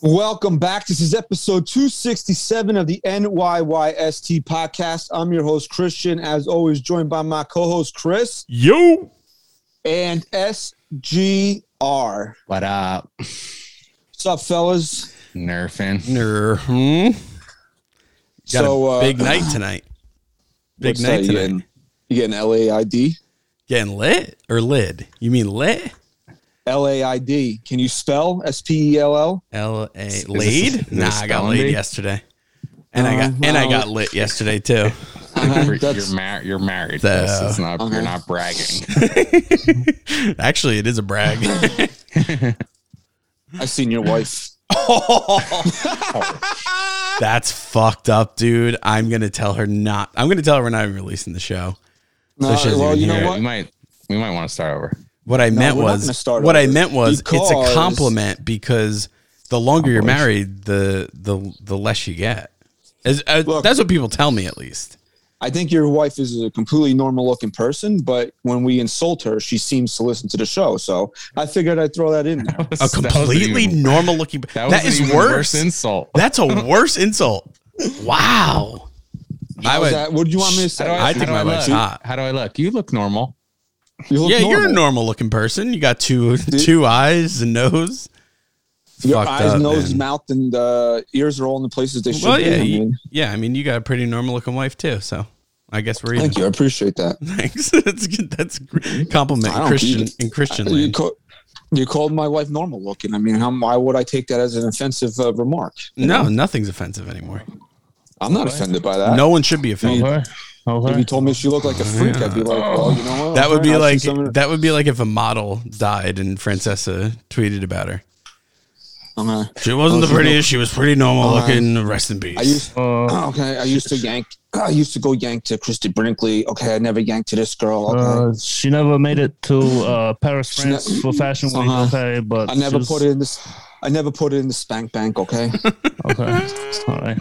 Welcome back. This is episode 267 of the NYYST podcast. I'm your host, Christian, as always, joined by my co host, Chris. Yo. And SGR. What up? What's up, fellas? Nerfing. Ner. Hmm? Got So, a uh, big night tonight. Big night that? You tonight. getting, you getting LAID? Getting lit or lid? You mean lit? LAID. Can you spell S P E L L? L A this- laid? Nah, I got laid bee? yesterday, and I got Uh, and I uh, got lit yesterday too. Uh-huh, you're, That's- you're, mar- you're married. So- It's not, Okay. You're not uh-huh. bragging. Actually, it is a brag. I've seen your wife. That's fucked up, dude. I'm gonna tell her not. I'm gonna tell her we're not even releasing the show. No, uh, she doesn't well, you know hear Yeah, what? we might we might want to start over. What I meant was start what I meant was it's a compliment because the longer you're married, the the the less you get. As, uh, Look. that's what people tell me, at least. I think your wife is a completely normal looking person, but when we insult her, she seems to listen to the show. So I figured I'd throw that in there. A That was completely even- normal looking. That, was that is even worse. insult. That's a worse insult. Wow. I How's would. that? What do you want me to say? do I think my I wife's hot. How do I look? You look normal. You look Yeah, you're a normal. normal looking person. You got two two eyes and nose. Your eyes, up, nose, man. mouth, and uh, ears are all in the places they should Well, be. yeah, I mean, yeah. I mean, you got a pretty normal looking wife too. So I guess we're even. thank you. I appreciate that. Thanks. that's good. That's a compliment. I Christian you- in Christian You, land. you called my wife normal looking. I mean, how, why would I take that as an offensive uh, remark? No, nothing's offensive anymore. I'm not offended by that. No one should be offended. Okay. If you told me she looked like a freak, I'd be like, well, you know what? That would be I'll like some that would be like if a model died and Francesa tweeted about her. Okay. She wasn't Oh, the she prettiest. She was pretty normal Uh, looking. Rest in peace. I used Uh, okay. I used to yank. I used to go yank to Christie Brinkley. Okay, I never yanked to this girl. Okay, uh, she never made it to uh, Paris, France ne- for Fashion Week. Uh-huh. Okay, but I never was- put it in this. I never put it in the spank bank. Okay. Okay, all right.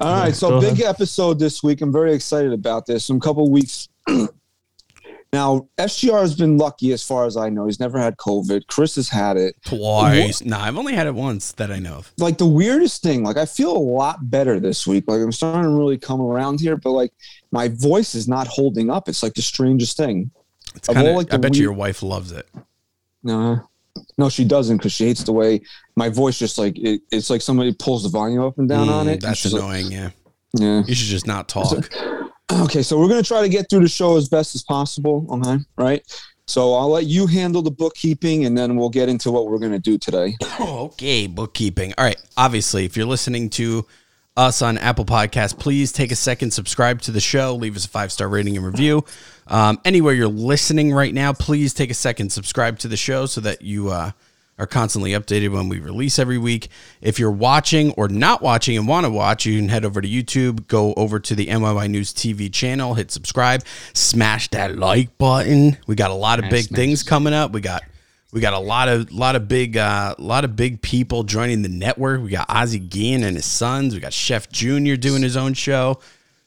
All right, so Go big episode this week. I'm very excited about this. a couple weeks. now, SGR has been lucky as far as I know. He's never had COVID. Chris has had it. Twice. Nah, I've only had it once that I know of. Like the weirdest thing, like I feel a lot better this week. Like I'm starting to really come around here, but like my voice is not holding up. It's like the strangest thing. It's kind of. like, I the bet you your wife loves it. No, no, she doesn't because she hates the way my voice just like it, it's like somebody pulls the volume up and down on Mm, it. That's she's like- annoying. Yeah, yeah. you should just not talk. Okay, so we're gonna try to get through the show as best as possible. Okay, right. So I'll let you handle the bookkeeping, and then we'll get into what we're gonna do today. Okay, bookkeeping. All right. Obviously, if you're listening to us on Apple Podcasts, please take a second, subscribe to the show, leave us a five star rating and review. Um, anywhere you're listening right now, please take a second, subscribe to the show so that you uh, are constantly updated when we release every week. If you're watching or not watching and want to watch, you can head over to YouTube, go over to the NYY News TV channel, hit subscribe, smash that like button. We got a lot of big things coming up. We got we got a lot of lot of big uh lot of big people joining the network. We got Ozzy Guillen and his sons. We got Chef Junior doing his own show.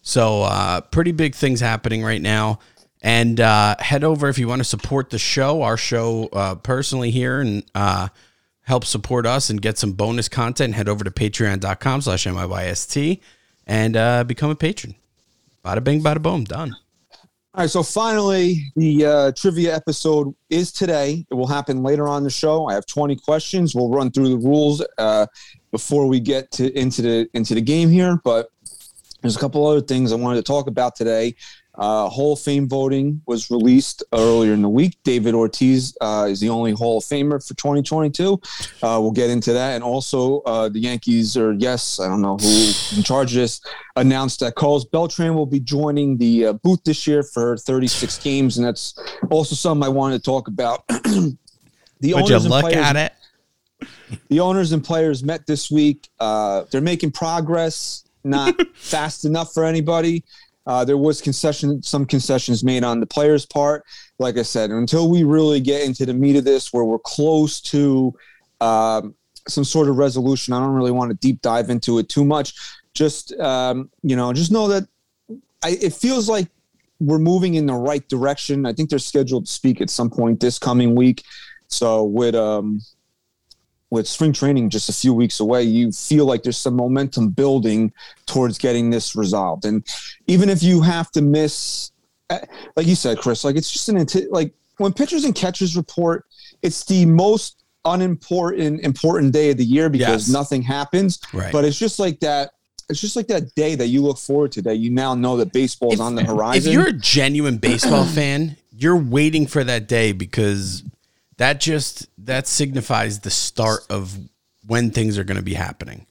So uh pretty big things happening right now. And uh head over if you want to support the show, our show uh personally here and uh help support us and get some bonus content, head over to patreon.com slash NYYST and uh become a patron. Bada bing, bada boom, done. All right, so finally, the uh, trivia episode is today. It will happen later on the show. I have 20 questions. We'll run through the rules uh, before we get to into the into the game here. But there's a couple other things I wanted to talk about today. Uh, Hall of Fame voting was released earlier in the week. David Ortiz uh, is the only Hall of Famer for 2022. Uh, we'll get into that. And also, uh, the Yankees, or yes, I don't know who in charge of this, announced that Carlos Beltran will be joining the uh, booth this year for 36 games. And that's also something I wanted to talk about. the Would you owners and look players- at it? the owners and players met this week. Uh, they're making progress, not fast enough for anybody. Uh, there was concession, some concessions made on the players' part. Like I said, until we really get into the meat of this, where we're close to um, some sort of resolution, I don't really want to deep dive into it too much. Just um, you know, just know that I, it feels like we're moving in the right direction. I think they're scheduled to speak at some point this coming week. So with um, with spring training just a few weeks away, you feel like there's some momentum building towards getting this resolved. And even if you have to miss, eh, like you said, Chris, like it's just an like when pitchers and catchers report, it's the most unimportant important day of the year because Yes. nothing happens. Right. But it's just like that. It's just like that day that you look forward to that you now know that baseball's on the horizon. If you're a genuine baseball fan, you're waiting for that day because that just that signifies the start of when things are going to be happening.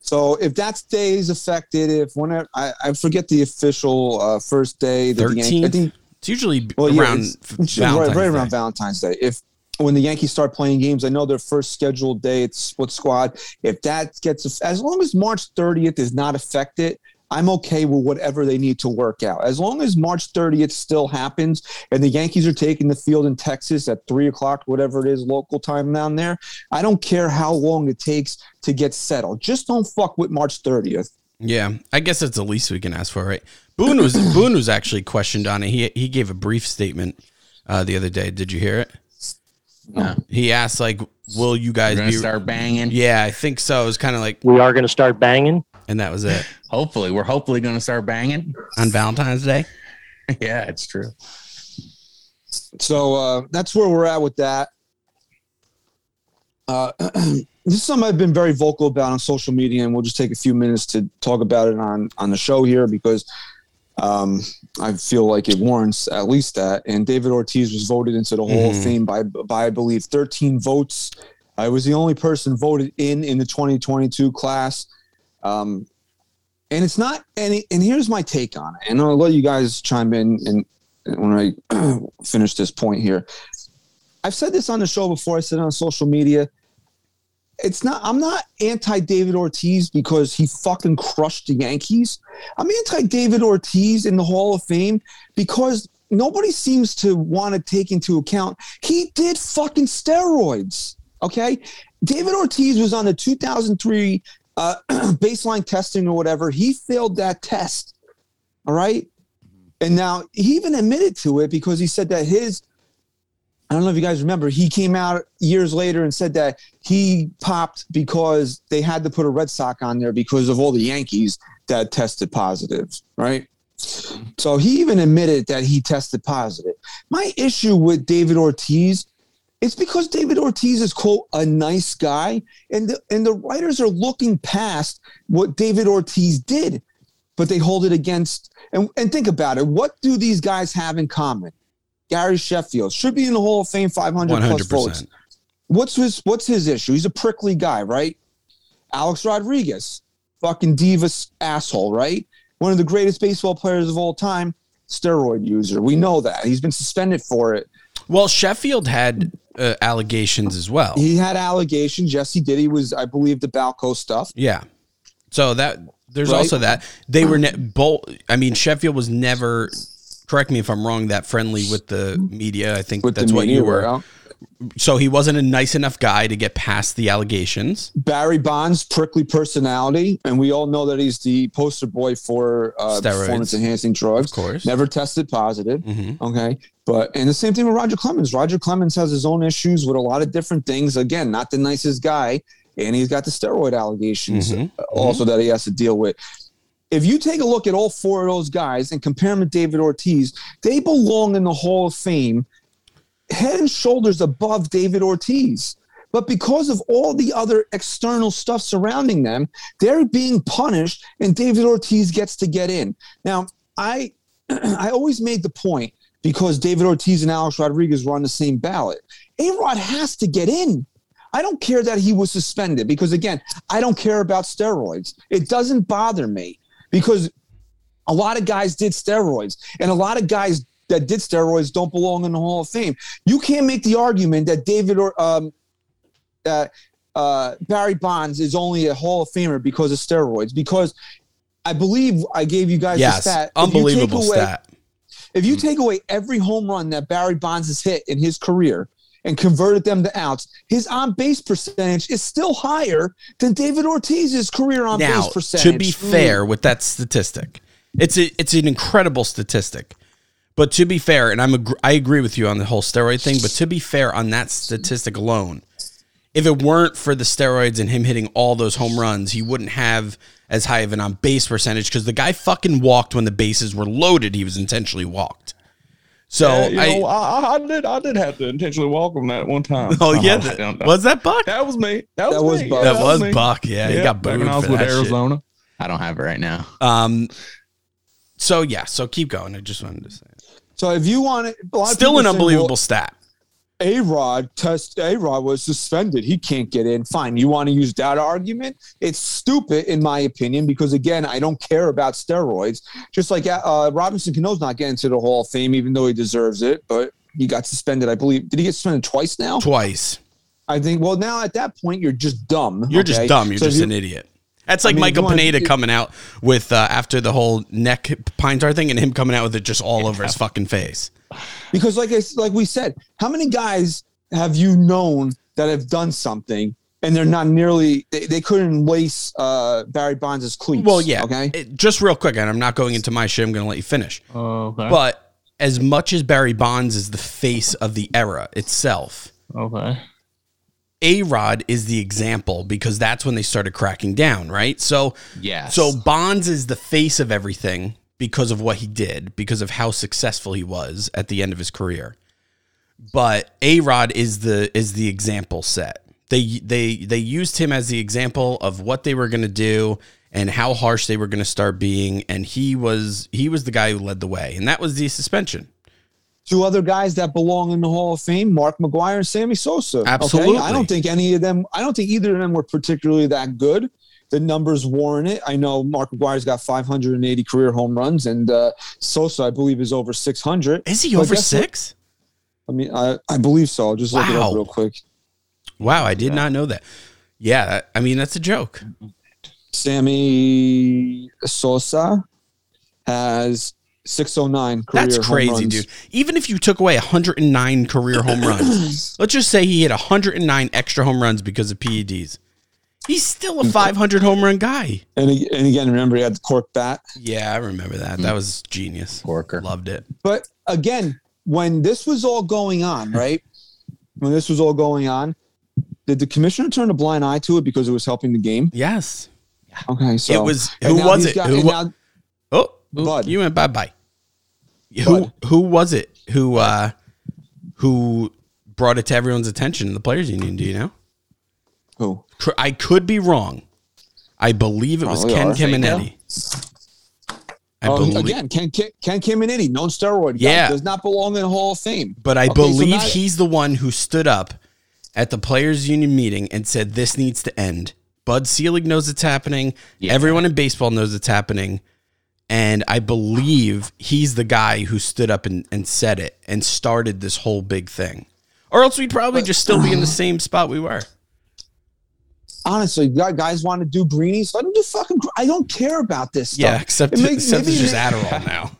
So if that day is affected, if whenever I, I forget the official uh, first day, that the Yan- I Thirteenth. think It's usually well, around f- it's right, right around Valentine's Day. If when the Yankees start playing games, I know their first scheduled day it's split squad. If that gets as long as March 30th is not affected, I'm okay with whatever they need to work out. As long as March 30th still happens and the Yankees are taking the field in Texas at three o'clock, whatever it is, local time down there, I don't care how long it takes to get settled. Just don't fuck with March 30th. Yeah, I guess that's the least we can ask for, right? Boone was Boone was actually questioned on it. He he gave a brief statement uh, the other day. Did you hear it? No. He asked like, "Will you We're guys be?" start banging. yeah, I think so. It was kind of like, We are going to start banging. And that was it Hopefully, we're hopefully gonna start banging. on Valentine's Day. yeah, it's true. So uh, that's where we're at with that. Uh, this is something I've been very vocal about on social media, and we'll just take a few minutes to talk about it on on the show here because um, I feel like it warrants at least that. And David Ortiz was voted into the Hall of Mhm. Fame by by I believe 13 votes. I was the only person voted in in the 2022 class. Um, and it's not any. And here's my take on it. And I'll let you guys chime in and when I finish this point here. I've said this on the show before. I said it on social media. It's not. I'm not anti David Ortiz because he fucking crushed the Yankees. I'm anti David Ortiz in the Hall of Fame because nobody seems to want to take into account he did fucking steroids. Okay, David Ortiz was on the 2003 uh, baseline testing or whatever. He failed that test. All right. And now he even admitted to it because he said that his, I don't know if you guys remember, he came out years later and said that he popped because they had to put a Red Sox on there because of all the Yankees that tested positive, right? So he even admitted that he tested positive. My issue with David Ortiz it's because David Ortiz is quote a nice guy, and the and the writers are looking past what David Ortiz did, but they hold it against. And and think about it. What do these guys have in common? Gary Sheffield should be in the Hall of Fame, 500 hundred One plus votes. What's his What's his issue? He's a prickly guy, right? Alex Rodriguez, fucking divas asshole, right? One of the greatest baseball players of all time, steroid user. We know that he's been suspended for it. Well, Sheffield had uh, allegations as well. He had allegations. Yes, he did. He was, I believe, the Balco stuff. Yeah. So that there's Right. also that they were ne- both. I mean, Sheffield was never. Correct me if I'm wrong. That friendly with the media. I think With that's what you were. So he wasn't a nice enough guy to get past the allegations. Barry Bonds, prickly personality, and we all know that he's the poster boy for uh, performance enhancing drugs. Of course. Never tested positive. hmm Okay. But, and the same thing with Roger Clemens. Roger Clemens has his own issues with a lot of different things. Again, not the nicest guy. And he's got the steroid allegations Mhm. uh, also that he has to deal with. If you take a look at all four of those guys and compare them to David Ortiz, they belong in the Hall of Fame head and shoulders above David Ortiz. But because of all the other external stuff surrounding them, they're being punished, and David Ortiz gets to get in. Now, I I always made the point because David Ortiz and Alex Rodriguez were on the same ballot. A Rod has to get in. I don't care that he was suspended because, again, I don't care about steroids. It doesn't bother me because a lot of guys did steroids, and a lot of guys that did steroids don't belong in the Hall of Fame. You can't make the argument that David or um, uh, uh, Barry Bonds is only a Hall of Famer because of steroids. Because I believe I gave you guys the Yes, stat. If you take unbelievable away- stat. If you take away every home run that Barry Bonds has hit in his career and converted them to outs, his on base percentage is still higher than David Ortiz's career on Now, base percentage. to be fair with that statistic, it's a, it's an incredible statistic. But to be fair, and I'm ag- I agree with you on the whole steroid thing. But to be fair on that statistic alone, if it weren't for the steroids and him hitting all those home runs, he wouldn't have as high of an on base percentage because the guy fucking walked when the bases were loaded. He was intentionally walked. So Yeah, you I, know, I, I, I did. I did have to intentionally walk him that one time. oh yeah, Uh-huh. that- was that Buck? that was me. That was, That was me. Buck. Yeah, That was me. Buck. Yeah, he Yeah, got back booed when I was for with that shit. I don't have it right now. Um, so yeah, so keep going. I just wanted to say, So if you want it, still an unbelievable well, stat. A Rod test A Rod was suspended. He can't get in. Fine. You want to use that argument? It's stupid in my opinion because again, I don't care about steroids. Just like uh, Robinson Cano's not getting to the Hall of Fame, even though he deserves it, but he got suspended. I believe. Did he get suspended twice now? Twice. I think. Well, now at that point, you're just dumb. You're just dumb. You're So just an idiot. That's like mean, Michael Pineda coming out with uh, after the whole neck pine tar thing, and him coming out with it just all over his fucking face. because like I, like we said, how many guys have you known that have done something and they're not nearly they, they couldn't lace uh, Barry Bonds' cleats? Well, yeah. Okay. It- just real quick, and I'm not going into my shit. I'm going to let you finish. Oh, okay. But as much as Barry Bonds is the face of the era itself, okay. A Rod is the example because that's when they started cracking down, right? So, Yes. so Bonds is the face of everything because of what he did, because of how successful he was at the end of his career. But A Rod is the is the example set. They they they used him as the example of what they were going to do and how harsh they were going to start being, and he was he was the guy who led the way, and that was the suspension. Two other guys that belong in the Hall of Fame: Mark McGwire and Sammy Sosa. okay? Absolutely. I don't think any of them. I don't think either of them were particularly that good. The numbers warrant it. I know Mark McGwire's got 580 career home runs, and uh, Sosa, I believe, is over 600. Is he But over guess what? six? I mean, I, I believe so. I'll just look it up real quick. Wow, I did not know that. Yeah, I mean that's a joke. Sammy Sosa has 609 career That's home crazy, runs. dude. Even if you took away 109 career home runs, let's just say he hit 109 extra home runs because of PEDs. He's still a 500 home run guy. And, and again, remember he had the cork bat. Yeah, I remember that. That was genius. Corker. Loved it. But again, when this was all going on, right? When this was all going on, did the commissioner turn a blind eye to it because it was helping the game? Yes. Okay, so It was- and who was these it? guys- Who now- Oh, ooh, Bud. you went bye bye. Who who was it who uh who brought it to everyone's attention in the players union? Do you know? who? I could be wrong. I believe it was Probably Ken are. Caminiti. I Oh, believe, again, Ken, Ken, Caminiti, known steroid guy, Yeah. does not belong in the Hall of Fame. but I Okay, so believe now- he's the one who stood up at the players union meeting and said this needs to end. Bud Selig knows it's happening. Yeah. Everyone in baseball knows it's happening. And I believe he's the guy who stood up and, and said it and started this whole big thing. Or else we'd probably just still be in the uh, same spot we were. Honestly, guys want to do greenies. Let them do fucking. I don't care about this stuff. Yeah, except, It makes- except it's just Adderall now.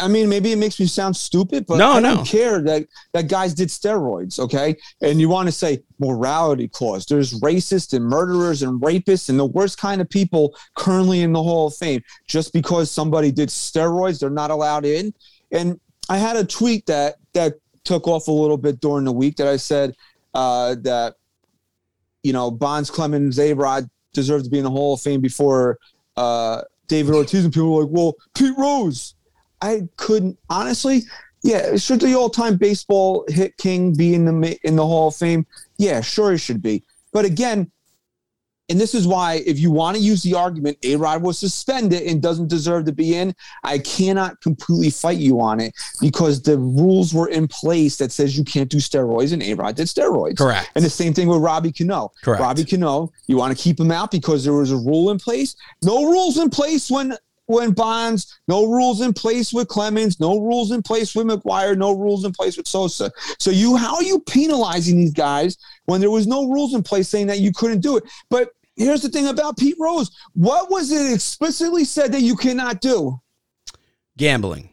I mean, maybe it makes me sound stupid, but No, I no. don't care that that guys did steroids. Okay, and you want to say morality clause? There's racists and murderers and rapists and the worst kind of people currently in the Hall of Fame. Just because somebody did steroids, they're not allowed in. And I had a tweet that that took off a little bit during the week that I said uh, that you know Bonds, Clemens, A Rod deserve to be in the Hall of Fame before uh, David Ortiz. And people were like, "Well, Pete Rose." I couldn't honestly. Yeah, should the all-time baseball hit king be in the in the Hall of Fame? Yeah, sure he should be. But again, and this is why if you want to use the argument, A Rod was suspended and doesn't deserve to be in, I cannot completely fight you on it because the rules were in place that says you can't do steroids, and A Rod did steroids. Correct. And the same thing with Robbie Cano. Correct. Robbie Cano, you want to keep him out because there was a rule in place. No rules in place when when Bonds, no rules in place with Clemens, no rules in place with McGwire, no rules in place with Sosa. So you how are you penalizing these guys when there was no rules in place saying that you couldn't do it? But here's the thing about Pete Rose. What was it explicitly said that you cannot do? Gambling.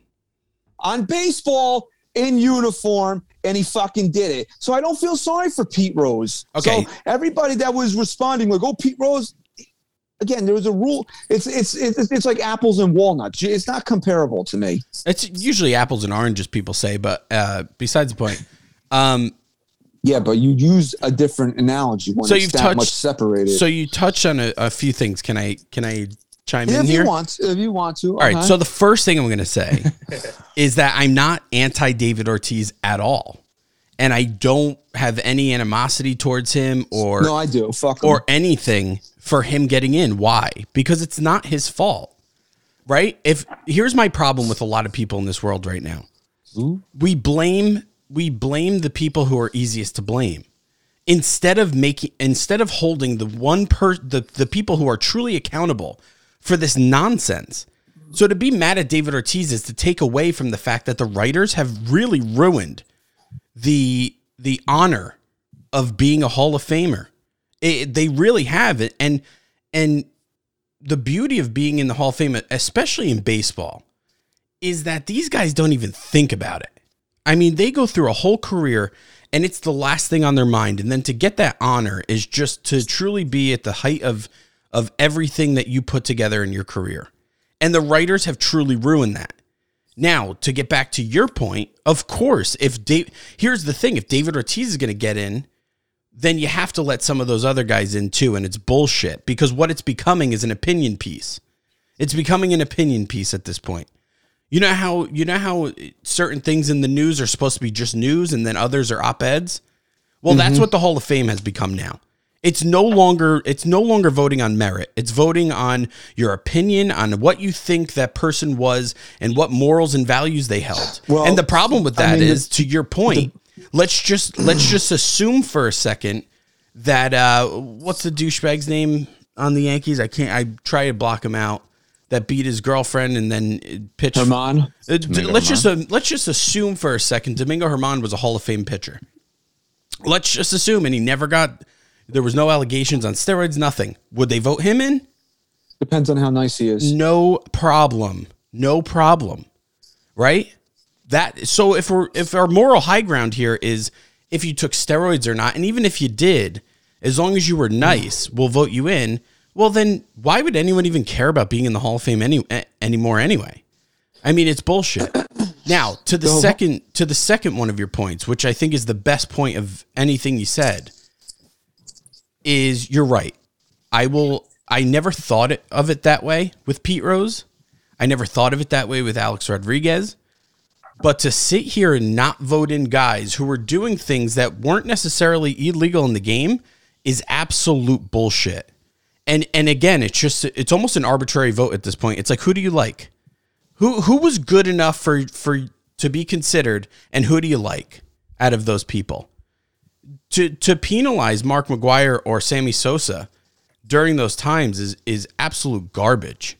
On baseball in uniform and he fucking did it. So I don't feel sorry for Pete Rose. Okay. So everybody that was responding like, "Oh, Pete Rose," again, there was a rule. It's it's it's, it's like apples and walnuts. It's not comparable to me. It's usually apples and oranges, people say, but uh, besides the point. Um, Yeah, but you use a different analogy when So it's you've that touched- much separated. so you touched on a, a few things. Can I can I chime Yeah, in if here? you want, if you want to. All right. So the first thing I'm going to say is that I'm not anti David Ortiz at all, and I don't have any animosity towards him or no, I do. Fuck 'em. or anything for him getting in. Why? Because it's not his fault. Right? If here's my problem with a lot of people in this world right now. We blame we blame the people who are easiest to blame. Instead of making instead of holding the one per the, the people who are truly accountable for this nonsense. So to be mad at David Ortiz is to take away from the fact that the writers have really ruined the the honor of being a Hall of Famer. It, they really have it, and and the beauty of being in the Hall of Fame, especially in baseball, is that these guys don't even think about it. I mean, they go through a whole career, and it's the last thing on their mind, and then to get that honor is just to truly be at the height of of everything that you put together in your career. And the writers have truly ruined that. Now, to get back to your point, of course, if Dave, here's the thing: if David Ortiz is going to get in, then you have to let some of those other guys in too, and it's bullshit because what it's becoming is an opinion piece. It's becoming an opinion piece at this point. You know how you know how certain things in the news are supposed to be just news, and then others are op eds. Well, that's mm-hmm. what the Hall of Fame has become now. It's no longer it's no longer voting on merit. It's voting on your opinion on what you think that person was and what morals and values they held. Well, and the problem with I that is, mean, the- to your point, let's just let's just assume for a second that uh what's the douchebag's name on the Yankees? I can't I try to block him out. That beat his girlfriend and then pitched. Germán. Uh, let's just uh, let's just assume for a second Domingo Germán was a Hall of Fame pitcher. Let's just assume, and he never got. There was no allegations on steroids, nothing. Would they vote him in? Depends on how nice he is. No problem. No problem. Right? That so if we're if our moral high ground here is if you took steroids or not, and even if you did, as long as you were nice, we'll vote you in. Well, then why would anyone even care about being in the Hall of Fame any anymore anyway? I mean, it's bullshit. Now, to the second to the second one of your points, which I think is the best point of anything you said, is you're right. I will I never thought it, of it that way with Pete Rose. I never thought of it that way with Alex Rodriguez. But to sit here and not vote in guys who were doing things that weren't necessarily illegal in the game is absolute bullshit. And and again, it's just it's almost an arbitrary vote at this point. It's like who do you like? Who who was good enough for for to be considered and who do you like out of those people? To to penalize Mark McGwire or Sammy Sosa during those times is is absolute garbage.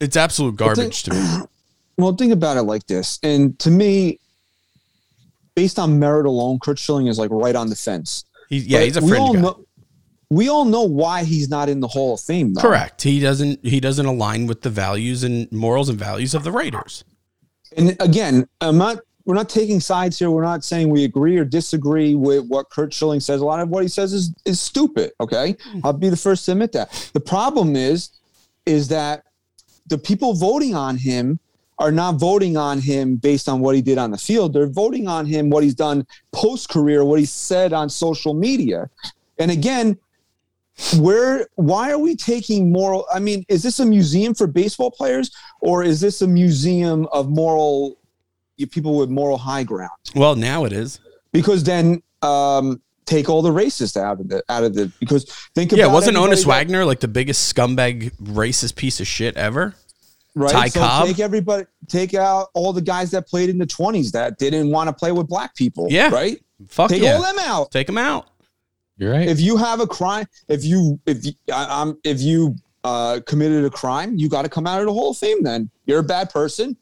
It's absolute garbage to me. Well, think about it like this. And to me, based on merit alone, Curt Schilling is like right on the fence. He, yeah, But he's a we all guy. Know, we all know why he's not in the Hall of Fame, though. Correct. He doesn't he doesn't align with the values and morals and values of the Raiders. And again, I'm not. We're not taking sides here. We're not saying we agree or disagree with what Curt Schilling says. A lot of what he says is is stupid. Okay, hmm. I'll be the first to admit that. The problem is, is that the people voting on him are not voting on him based on what he did on the field. They're voting on him what he's done post career, what he said on social media. And again, where why are we taking moral I mean, is this a museum for baseball players or is this a museum of moral people with moral high ground? Well, now it is. Because then um take all the racists out of the out of the because think about Yeah, wasn't Honus Wagner like the biggest scumbag racist piece of shit ever? Right? Ty so Cobb? take everybody, take out all the guys that played in the twenties that didn't want to play with black people. Yeah. right. Fuck Take yeah. all them out. Take them out. You're right. If you have a crime, if you if you, I, I'm if you uh, committed a crime, you got to come out of the Hall of Fame. Then you're a bad person,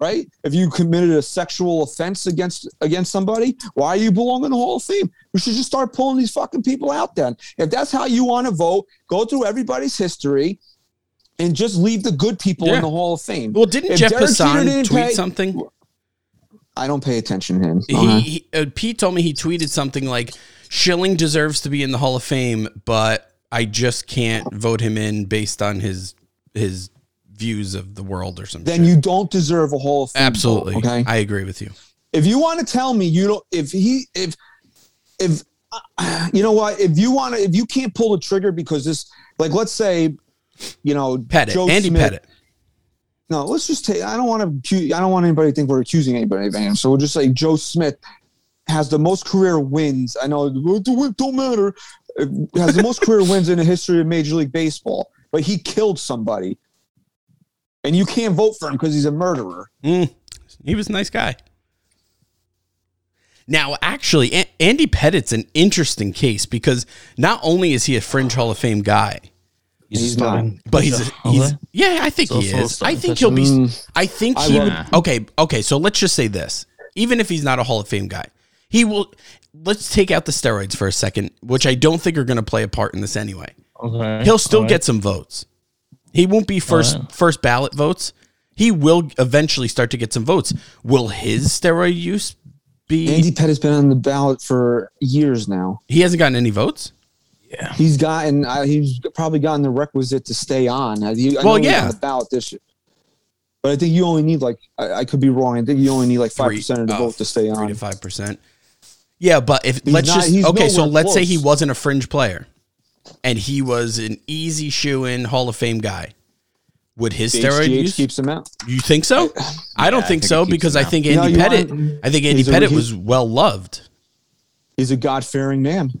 right? If you committed a sexual offense against against somebody, why do you belong in the Hall of Fame? We should just start pulling these fucking people out. Then, if that's how you want to vote, go through everybody's history. And just leave the good people Yeah. in the Hall of Fame. Well, didn't If Jeff Derek Passan tweet pay- something? I don't pay attention to him. He, he uh, Pete told me he tweeted something like Schilling deserves to be in the Hall of Fame, but I just can't vote him in based on his his views of the world or something. then you don't deserve a Hall of Fame. vote, absolutely okay. I agree with you. if you want to tell me you don't if he if if uh, you know what if you want to if you can't pull the trigger because this like let's say you know Pettitte, Joe Andy Smith- Pettitte. no let's just take i don't want to i don't want anybody to think we're accusing anybody of anything so we'll just say joe smith has the most career wins. I know it don't matter. Has the most career wins in the history of major league baseball but he killed somebody. And you can't vote for him because he's a murderer. Mm, he was a nice guy. Now, actually, Andy Pettitte's an interesting case because not only is he a fringe Hall of Fame guy, He's not. but he's, he's Okay. yeah, I think So he is. I think he'll be. Mm. I think he love would. Okay, okay. So let's just say this: even if he's not a Hall of Fame guy, he will. Let's take out the steroids for a second, which I don't think are going to play a part in this anyway. Okay. He'll still All right. get some votes. He won't be first yeah. first ballot votes. He will eventually start to get some votes. Will his steroid use be? andy pettitte's been on the ballot for years now he hasn't gotten any votes. He's gotten. Uh, he's probably gotten the requisite to stay on. I, he, I Well, know yeah. on the this year. But I think you only need like I, I could be wrong. I think you only need like five percent of the oh, vote to stay on. Three on. to five percent. Yeah, but if He's let's not- just okay, so let's say he wasn't a fringe player, and he was an easy shoe in Hall of Fame guy. Would his steroid HGH use? keeps him out. you think so? I don't I think, think so because I think Andy you Pettitte. want- I think Andy he's a- Pettitte was well loved. He's a God fearing man.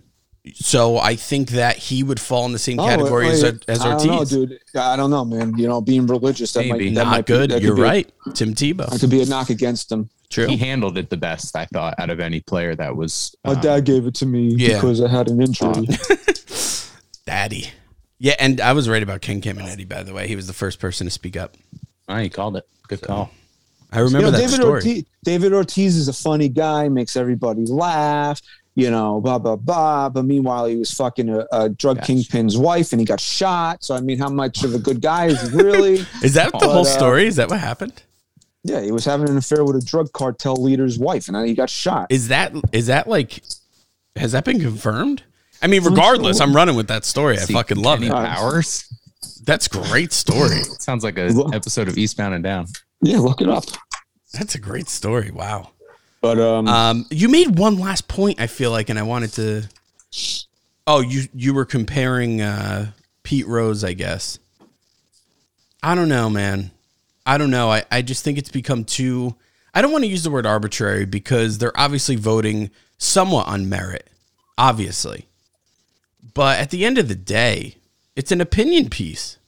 So I think that he would fall in the same Oh, category as, wait, as I Ortiz. don't know, dude. I don't know, man. You know, being religious that Maybe. might that Not might be- good. that You're be a- right. Tim Tebow. That could be a knock against him. True. He handled it the best, I thought, out of any player that was. My um, dad gave it to me Yeah. because I had an injury. Daddy. Yeah, and I was right about Ken Caminiti, by the way. He was the first person to speak up. oh, he called it. Good call. I remember you know, that David story. Ortiz, David Ortiz is a funny guy, makes everybody laugh, you know, blah blah blah. But meanwhile, he was fucking a, a drug Gotcha. kingpin's wife, and he got shot. So I mean, how much of a good guy is he really? Is that the whole uh, story? Is that what happened? yeah, he was having an affair with a drug cartel leader's wife, and then he got shot. Is that is that like has that been confirmed? I mean, regardless, I'm running with that story. I See, fucking love Kenny it. Powers. That's great story. Sounds like a Well- episode of Eastbound and Down. yeah, look it up. That's a great story. Wow. But um, Um, you made one last point. I feel like, and I wanted to. Oh, you you were comparing uh, Pete Rose, I guess. I don't know, man. I don't know. I, I just think it's become too. I don't want to use the word arbitrary because they're obviously voting somewhat on merit, obviously. But at the end of the day, it's an opinion piece.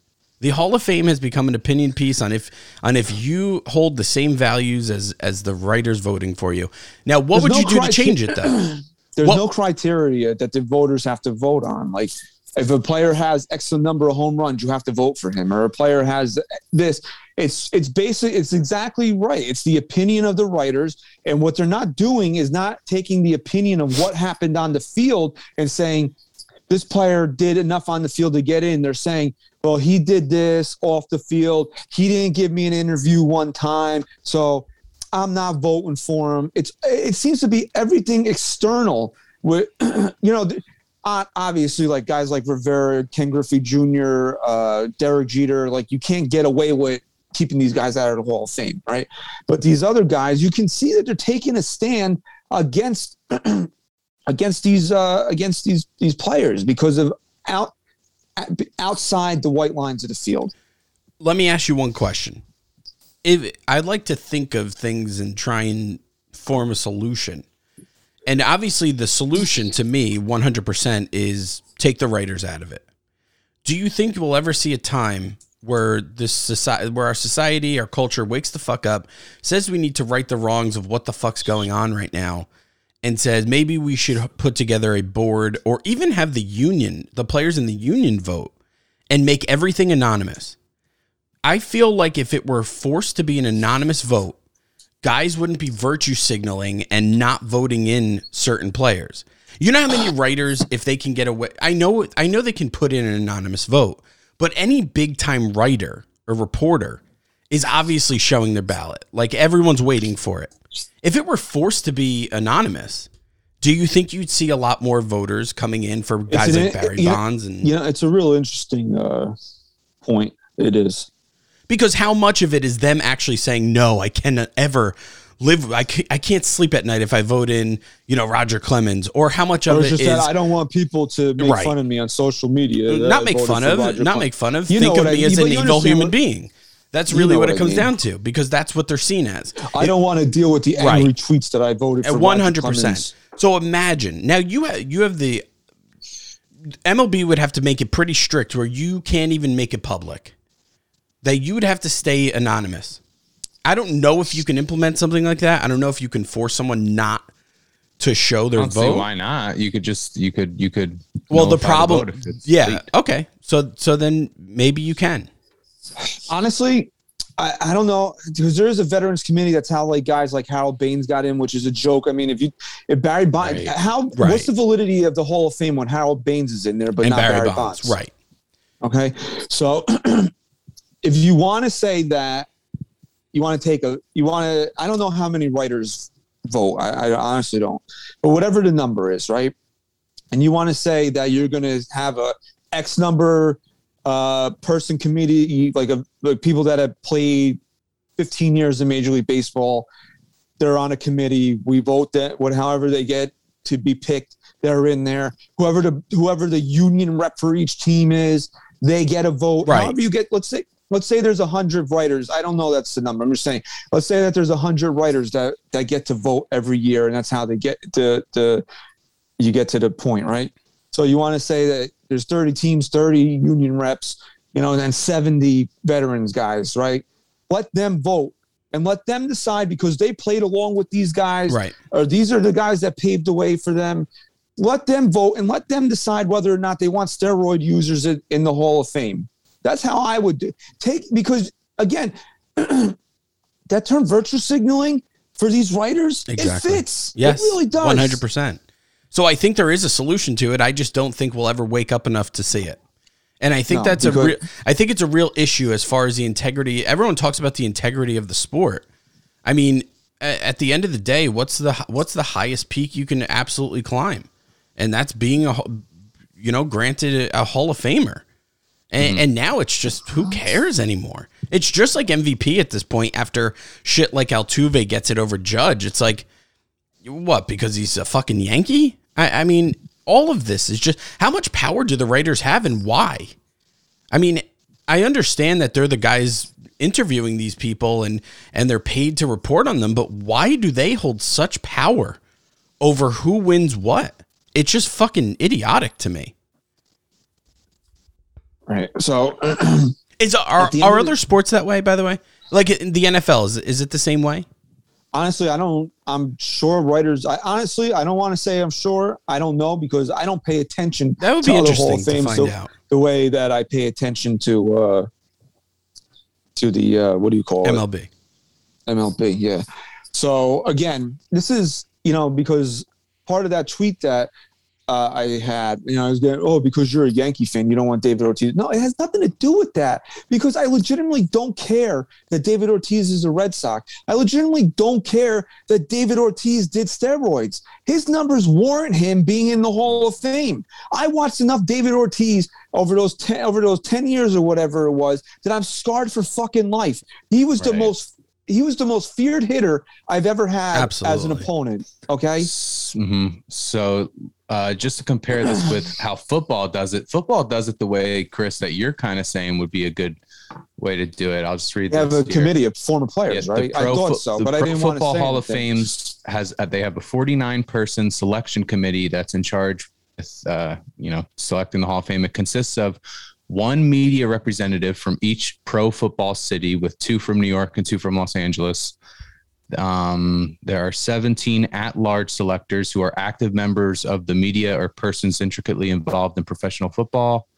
The Hall of Fame has become an opinion piece on if on if you hold the same values as as the writers voting for you. Now, what There's would no you do to change it though? there's no criteria that the voters have to vote on. Like if a player has X number of home runs, you have to vote for him, or a player has this. It's it's basic. It's exactly right. It's the opinion of the writers, and what they're not doing is not taking the opinion of what happened on the field and saying this player did enough on the field to get in. They're saying, well, he did this off the field. He didn't give me an interview one time, so I'm not voting for him. It's it seems to be everything external. With you know, obviously like guys like Rivera, Ken Griffey Jr., uh, Derek Jeter, like you can't get away with keeping these guys out of the Hall of Fame, right? But these other guys, you can see that they're taking a stand against against these uh, against these these players because of out outside the white lines of the field. Let me ask you one question. If I'd like to think of things and try and form a solution. And obviously the solution to me 100% is take the writers out of it. Do you think we'll ever see a time where this society where our society, our culture wakes the fuck up, says we need to right the wrongs of what the fuck's going on right now and says maybe we should put together a board or even have the union, the players in the union vote and make everything anonymous. I feel like if it were forced to be an anonymous vote, guys wouldn't be virtue signaling and not voting in certain players. You know how many writers, if they can get away, I know, I know they can put in an anonymous vote, but any big time writer or reporter is obviously showing their ballot. Like everyone's waiting for it. If it were forced to be anonymous, do you think you'd see a lot more voters coming in for guys an- like Barry you know- Bonds and You know, it's a real interesting uh, point. It is. because how much of it is them actually saying no i cannot ever live I can't, I can't sleep at night if i vote in you know roger clemens or how much Or of it just is that I don't want people to make Right. fun of me on social media. not make fun of not Clemens. make fun of You think of what I me mean, as an evil human what- being that's You really know what, what it I comes mean. down to because that's what they're seen as I don't want to deal with the angry Right. tweets that I voted for. At Roger one hundred percent. So imagine now you have you have the MLB would have to make it pretty strict where you can't even make it public. That you would have to stay anonymous. I don't know if you can implement something like that. I don't know if you can force someone not to show I their don't see vote. why not. You could just you could you could. Well, the problem, vote yeah, leaked. okay. So so then maybe you can. Honestly, I, I don't know because there is a veterans committee. That's how like guys like Harold Baines got in, which is a joke. I mean, if you if Barry Bonds, Right. how Right. what's the validity of the Hall of Fame when Harold Baines is in there, but And not Barry, Barry, Bonds, Bonds? right? Okay, so if you want to say that you want to take a, you want to, I don't know how many writers vote. I, I honestly don't, but whatever the number is, right? And you want to say that you're going to have a X number uh, person committee, like a like people that have played 15 years in Major League Baseball. They're on a committee. We vote that what, however they get to be picked, they're in there. Whoever the whoever the union rep for each team is, they get a vote. Right. However you get, let's say let's say there's a hundred writers. I don't know that's the number. I'm just saying. Let's say that there's a hundred writers that that get to vote every year, and that's how they get to the you get to the point, right? So you want to say that there's 30 teams, 30 union reps, you know, and then 70 veterans guys, right? Let them vote and let them decide because they played along with these guys, Right. or these are the guys that paved the way for them. Let them vote and let them decide whether or not they want steroid users in, the Hall of Fame. That's how I would do. take because again, that term virtue signaling for these writers, Exactly. it fits. Yes, it really does. One hundred percent. So I think there is a solution to it. I just don't think we'll ever wake up enough to see it. And I think No, that's a real. I think it's a real issue as far as the integrity. Everyone talks about the integrity of the sport. I mean, at the end of the day, what's the what's the highest peak you can absolutely climb, and that's being a you know granted a Hall of Famer. And, mm-hmm. and now it's just who cares anymore? It's just like MVP at this point. After shit like Altuve gets it over Judge, it's like what? Because he's a fucking Yankee? I, I mean, all of this is just how much power do the writers have and why? I mean, I understand that they're the guys interviewing these people and and they're paid to report on them, but why do they hold such power over who wins what? It's just fucking idiotic to me. Right. So Is are are other sports that way? By the way, like in the NFL, is is it the same way? Honestly, I don't. I'm sure writers. I honestly, I don't want to say I'm sure. I don't know because I don't pay attention. That would to be Hall interesting of to find so- out. the way that I pay attention to uh, to the uh, what do you call it? MLB. MLB, yeah. So again, this is you know because part of that tweet that uh, I had, you know, I was getting oh because you're a Yankee fan, you don't want David Ortiz. No, it has nothing to do with that because I legitimately don't care that David Ortiz is a Red Sox. I legitimately don't care that David Ortiz did steroids. His numbers warrant him being in the Hall of Fame. I watched enough David Ortiz over those ten over those ten years or whatever it was that I'm scarred for fucking life. He was the most he was the most feared hitter I've ever had as an opponent. Okay. hmm So, uh, just to compare this with how football does it, football does it the way, Chris, that you're kind of saying would be a good way to do it. I'll just read They have a here. committee of former players, the right? I thought Fo- so, but I didn't want to Football Hall of anything. Fame's has uh, they have a 49 person selection committee that's in charge with uh, you know selecting the Hall of Fame. It consists of one media representative from each pro football city, with two from New York and two from Los Angeles. Um, there are 17 at large selectors who are active members of the media or persons intricately involved in professional football.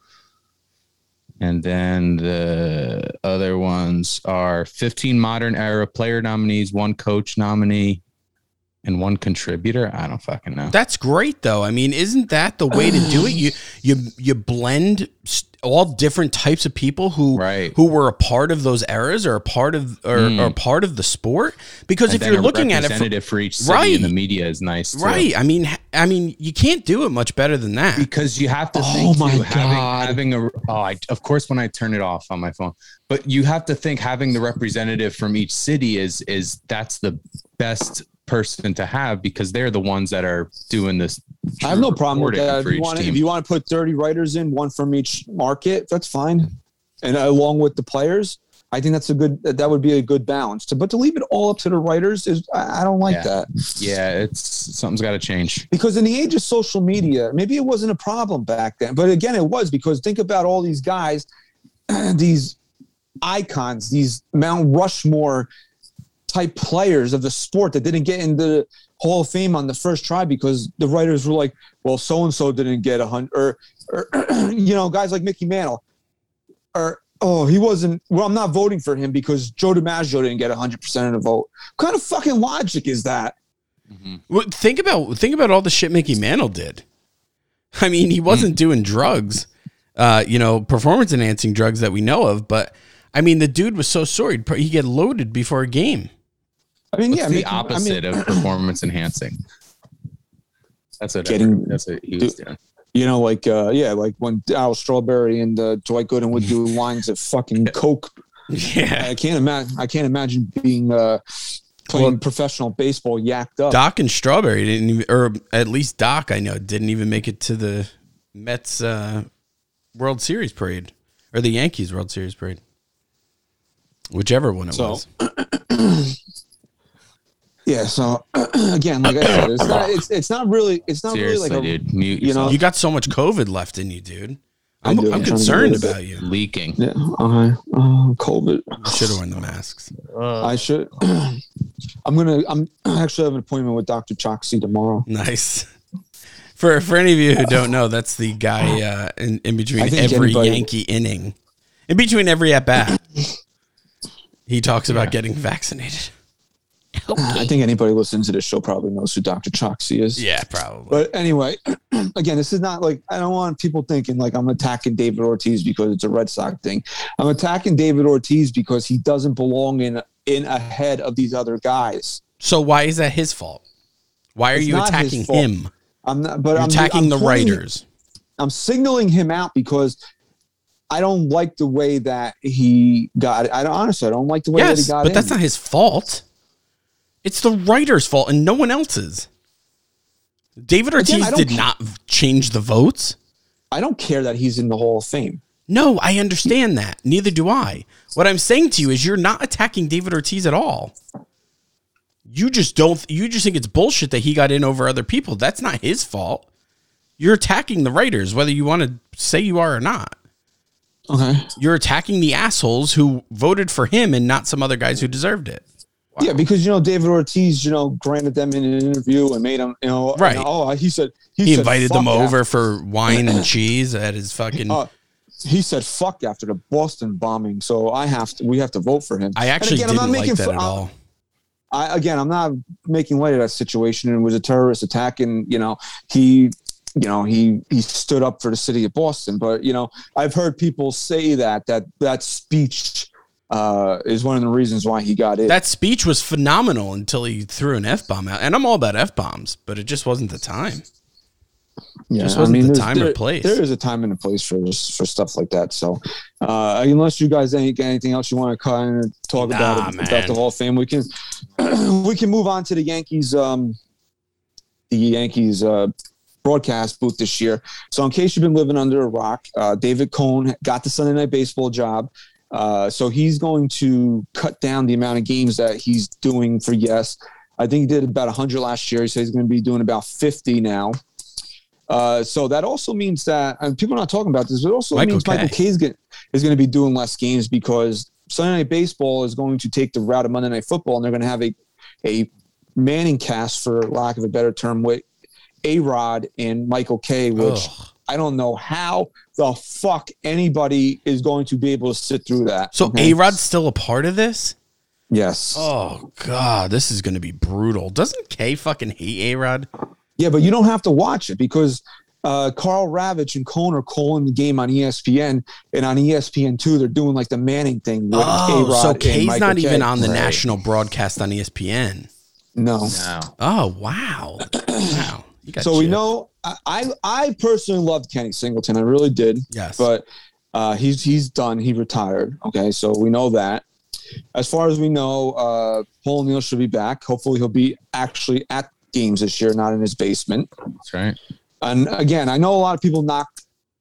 And then the other ones are 15 modern era player nominees, one coach nominee, and one contributor. I don't fucking know. That's great though. I mean, isn't that the way to do it? You you you blend all different types of people who Right. who were a part of those eras or a part of or, Mm. or a part of the sport. Because And if you're looking at it representative for each city Right. in the media is nice. Too. right, I mean, I mean, you can't do it much better than that. because you have to Oh think my too, God. having having a oh I, of course when I turn it off on my phone but you have to think having the representative from each city is is that's the best person to have because they're the ones that are doing this I have no problem with that. If you, want, if you want to put 30 writers in, one from each market, that's fine. And along with the players, I think that's a good, that would be a good balance. But to leave it all up to the writers is, I, don't like Yeah. that. yeah it's something's got to change Because in the age of social media, maybe it wasn't a problem back then. But again, it was because think about all these guys, these icons, these Mount Rushmore type players of the sport that didn't get into the Hall of Fame on the first try because the writers were like, well, so and so didn't get a hundred, or, or you know, guys like Mickey Mantle, or oh, he wasn't. Well, I'm not voting for him because Joe DiMaggio didn't get 100 percent of the vote. What kind of fucking logic is that? Well, think about think about all the shit Mickey Mantle did. I mean, he wasn't doing drugs, uh, you know, performance enhancing drugs that we know of. But I mean, the dude was so sore he'd, he'd get loaded before a game. I mean, What's yeah, the Mickey- I mean- opposite of performance enhancing that's what Getting- that's what he was doing You know, like uh, yeah, like when Darryl Strawberry and uh, Dwight Gooden would do lines of fucking coke. Yeah, I can't imagine. I can't imagine being uh, playing Well- professional baseball yacked up. Doc and Strawberry didn't even, or at least Doc, I know, didn't even make it to the Mets uh, World Series parade or the Yankees World Series parade, whichever one it So- was. Yeah. So again, like I said, it's not. It's, it's not really. It's not seriously really like a. dude mute you know- yourself. You got so much COVID left in you, dude. I I'm, do. I'm I'm trying to concerned rid of about you. leaking Yeah. Uh, uh, COVID. Should have worn the masks. I should. I'm gonna. I'm I actually have an appointment with Doctor Chokshi tomorrow. Nice. For for any of you who don't know, that's the guy uh, in, in I between think every anybody- Yankee inning, in between every at bat. He talks about getting vaccinated. I think anybody listening to this show probably knows who Doctor Chokshi is. Yeah, probably. But anyway, again, this is not like I don't want people thinking like I'm attacking David Ortiz because it's a Red Sox thing. I'm attacking David Ortiz because he doesn't belong in in ahead of these other guys. so why is that his fault? Why are It's you attacking him? I'm not, but You're I'm attacking I'm the writers. I'm signaling him out because I don't like the way that he got. It. I don't honestly. I don't like the way that he got it. but in. that's not his fault. It's the writer's fault and no one else's. David Again, Ortiz did not change the votes. I don't care that he's in the Hall of Fame. No, I understand that. Neither do I. What I'm saying to you is you're not attacking David Ortiz at all. You just don't you just think it's bullshit that he got in over other people. That's not his fault. You're attacking the writers whether you want to say you are or not. Okay. You're attacking the assholes who voted for him and not some other guys who deserved it. Yeah, because you know David Ortiz, you know, granted them in an interview and made them, you know, Right. and, oh, he said He said, invited them "Fuck over for wine and cheese at his fucking Uh, he said fuck after the Boston bombing, so I have to. We have to vote for him. I And actually again, I'm didn't not like making that fu- at all. I again, I'm not making light of that situation. It was a terrorist attack, and you know he, you know he he stood up for the city of Boston. But you know I've heard people say that that that speech uh, is one of the reasons why he got it. That speech was phenomenal until he threw an F bomb out. And I'm all about F bombs, but it just wasn't the time. yeah, just wasn't the there's- time or place. There is a time and a place for for stuff like that. So, uh, unless you guys ain't got anything else you want to kind of talk Nah, about man. about the Hall of Fame, we can we can move on to the Yankees. Um, the Yankees uh, broadcast booth this year. So, in case you've been living under a rock, uh, David Cone got the Sunday Night Baseball job. Uh, so he's going to cut down the amount of games that he's doing for Yes. I think he did about 100 last year. He says he's going to be doing about 50 now. Uh, so that also means that, and people are not talking about this, but it also Michael means Michael. Kay is going is going to be doing less games because Sunday Night Baseball is going to take the route of Monday Night Football, and they're going to have a a Manning cast, for lack of a better term, with A Rod and Michael Kay, which Ugh. I don't know how the fuck anybody is going to be able to sit through that. So okay? A Rod's still a part of this? yes, Oh god, this is gonna be brutal. Doesn't Kay fucking hate A Rod? yeah, but you don't have to watch it because uh, Karl Ravech and Cone are calling the game on ESPN, and on ESPN two, they're doing like the Manning thing. With Oh, A-Rod so and Kay's Michael not even Kay. on the Right. national broadcast on ESPN. No. No. Oh wow, wow. You got So we know. I, I personally loved Kenny Singleton. I really did. Yes, but uh, he's he's done. He retired. Okay, so we know that. As far as we know, uh, Paul O'Neill should be back. Hopefully, he'll be actually at games this year, not in his basement. That's right. And again, I know a lot of people knock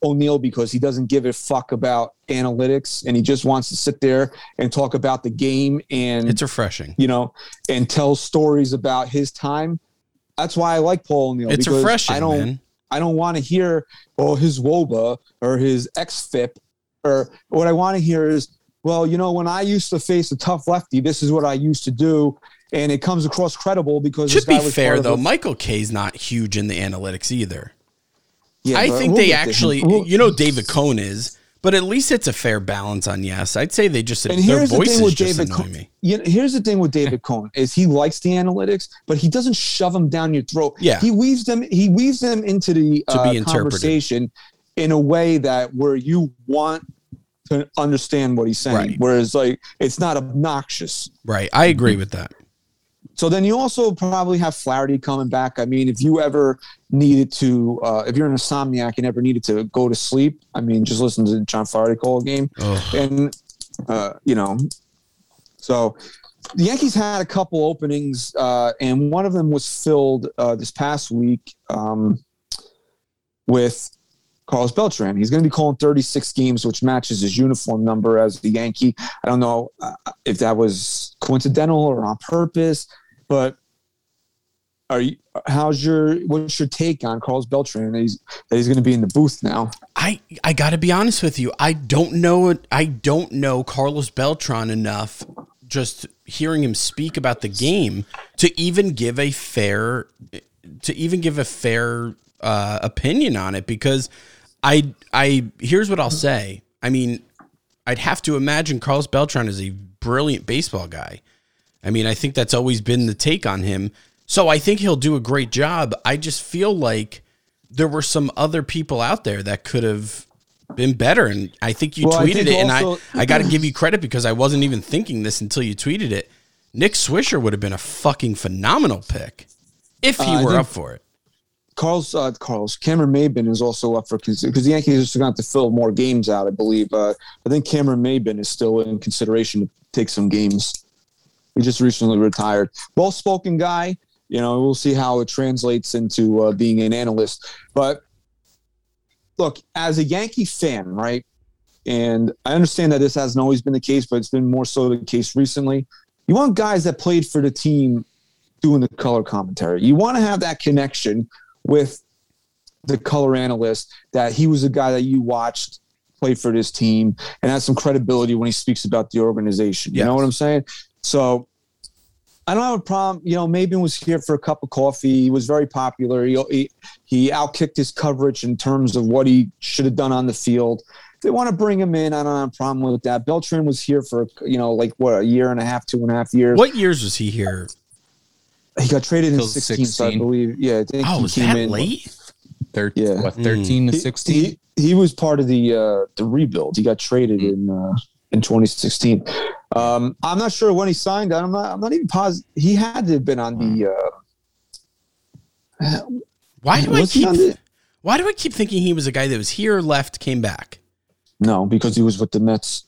O'Neill because he doesn't give a fuck about analytics and he just wants to sit there and talk about the game and it's refreshing. you know and tell stories about his time. That's why I like Paul O'Neill. It's because refreshing, I don't. man. I don't want to hear, oh, his wOBA or his xFIP, or what I want to hear is, well, you know, when I used to face a tough lefty, this is what I used to do, and it comes across credible because To this be fair though, Michael Kay's not huge in the analytics either. Yeah, I think we'll they get to him. actually, We'll- you know, David Cone is, but at least it's a fair balance on yes. I'd say they just And their here's the voices thing with just David annoy Cohn. me. You know, here's the thing with David Cohen is he likes the analytics, but he doesn't shove them down your throat. Yeah. he weaves them. He weaves them into the To uh, conversation in a way that where you want to understand what he's saying. Right. Whereas, like, it's not obnoxious. Right, I agree with that. So then you also probably have Flaherty coming back. I mean, if you ever needed to, uh, if you're an insomniac and ever needed to go to sleep, I mean, just listen to John Flaherty call a game. And, uh, you know, so the Yankees had a couple openings, uh, and one of them was filled uh, this past week um, with Carlos Beltran. He's going to be calling 36 games, which matches his uniform number as the Yankee. I don't know uh, if that was coincidental or on purpose, but are you? How's your? What's your take on Carlos Beltran? That he's that he's going to be in the booth now. I I got to be honest with you. I don't know. I don't know Carlos Beltran enough. Just hearing him speak about the game to even give a fair, to even give a fair uh, opinion on it, because I I here's what I'll say. I mean, I'd have to imagine Carlos Beltran is a brilliant baseball guy. I mean, I think that's always been the take on him. So I think he'll do a great job. I just feel like there were some other people out there that could have been better. And I think you Well, tweeted think it, and I, I got to give you credit because I wasn't even thinking this until you tweeted it. Nick Swisher would have been a fucking phenomenal pick if he Uh, were up for it. Carl's uh, Carlos Cameron Maybin is also up for because the Yankees are still going to have to fill more games out. I believe. Uh, I think Cameron Maybin is still in consideration to take some games. He just recently retired. Well-spoken guy. You know, we'll see how it translates into uh, being an analyst. But look, as a Yankee fan, right? And I understand that this hasn't always been the case, but it's been more so the case recently. You want guys that played for the team doing the color commentary. You want to have that connection with the color analyst that he was a guy that you watched play for this team and has some credibility when he speaks about the organization. You Yes. know what I'm saying? So I don't have a problem. You know, Maybin was here for a cup of coffee. He was very popular. He, he, he outkicked his coverage in terms of what he should have done on the field. They want to bring him in. I don't have a problem with that. Beltran was here for, you know, like what, a year and a half, two and a half years. What years was he here? He got traded in Till 16, so I believe. Yeah, I think Oh, he was came that in late? Thir- Yeah. what, 13 to 16? He, he was part of the uh, the rebuild. He got traded in uh, in 2016. Um, I'm not sure when he signed. I'm not. I'm not even positive. He had to have been on the. Uh, Why do I keep? the- Why do I keep thinking he was a guy that was here, left, came back? no, because he was with the Mets,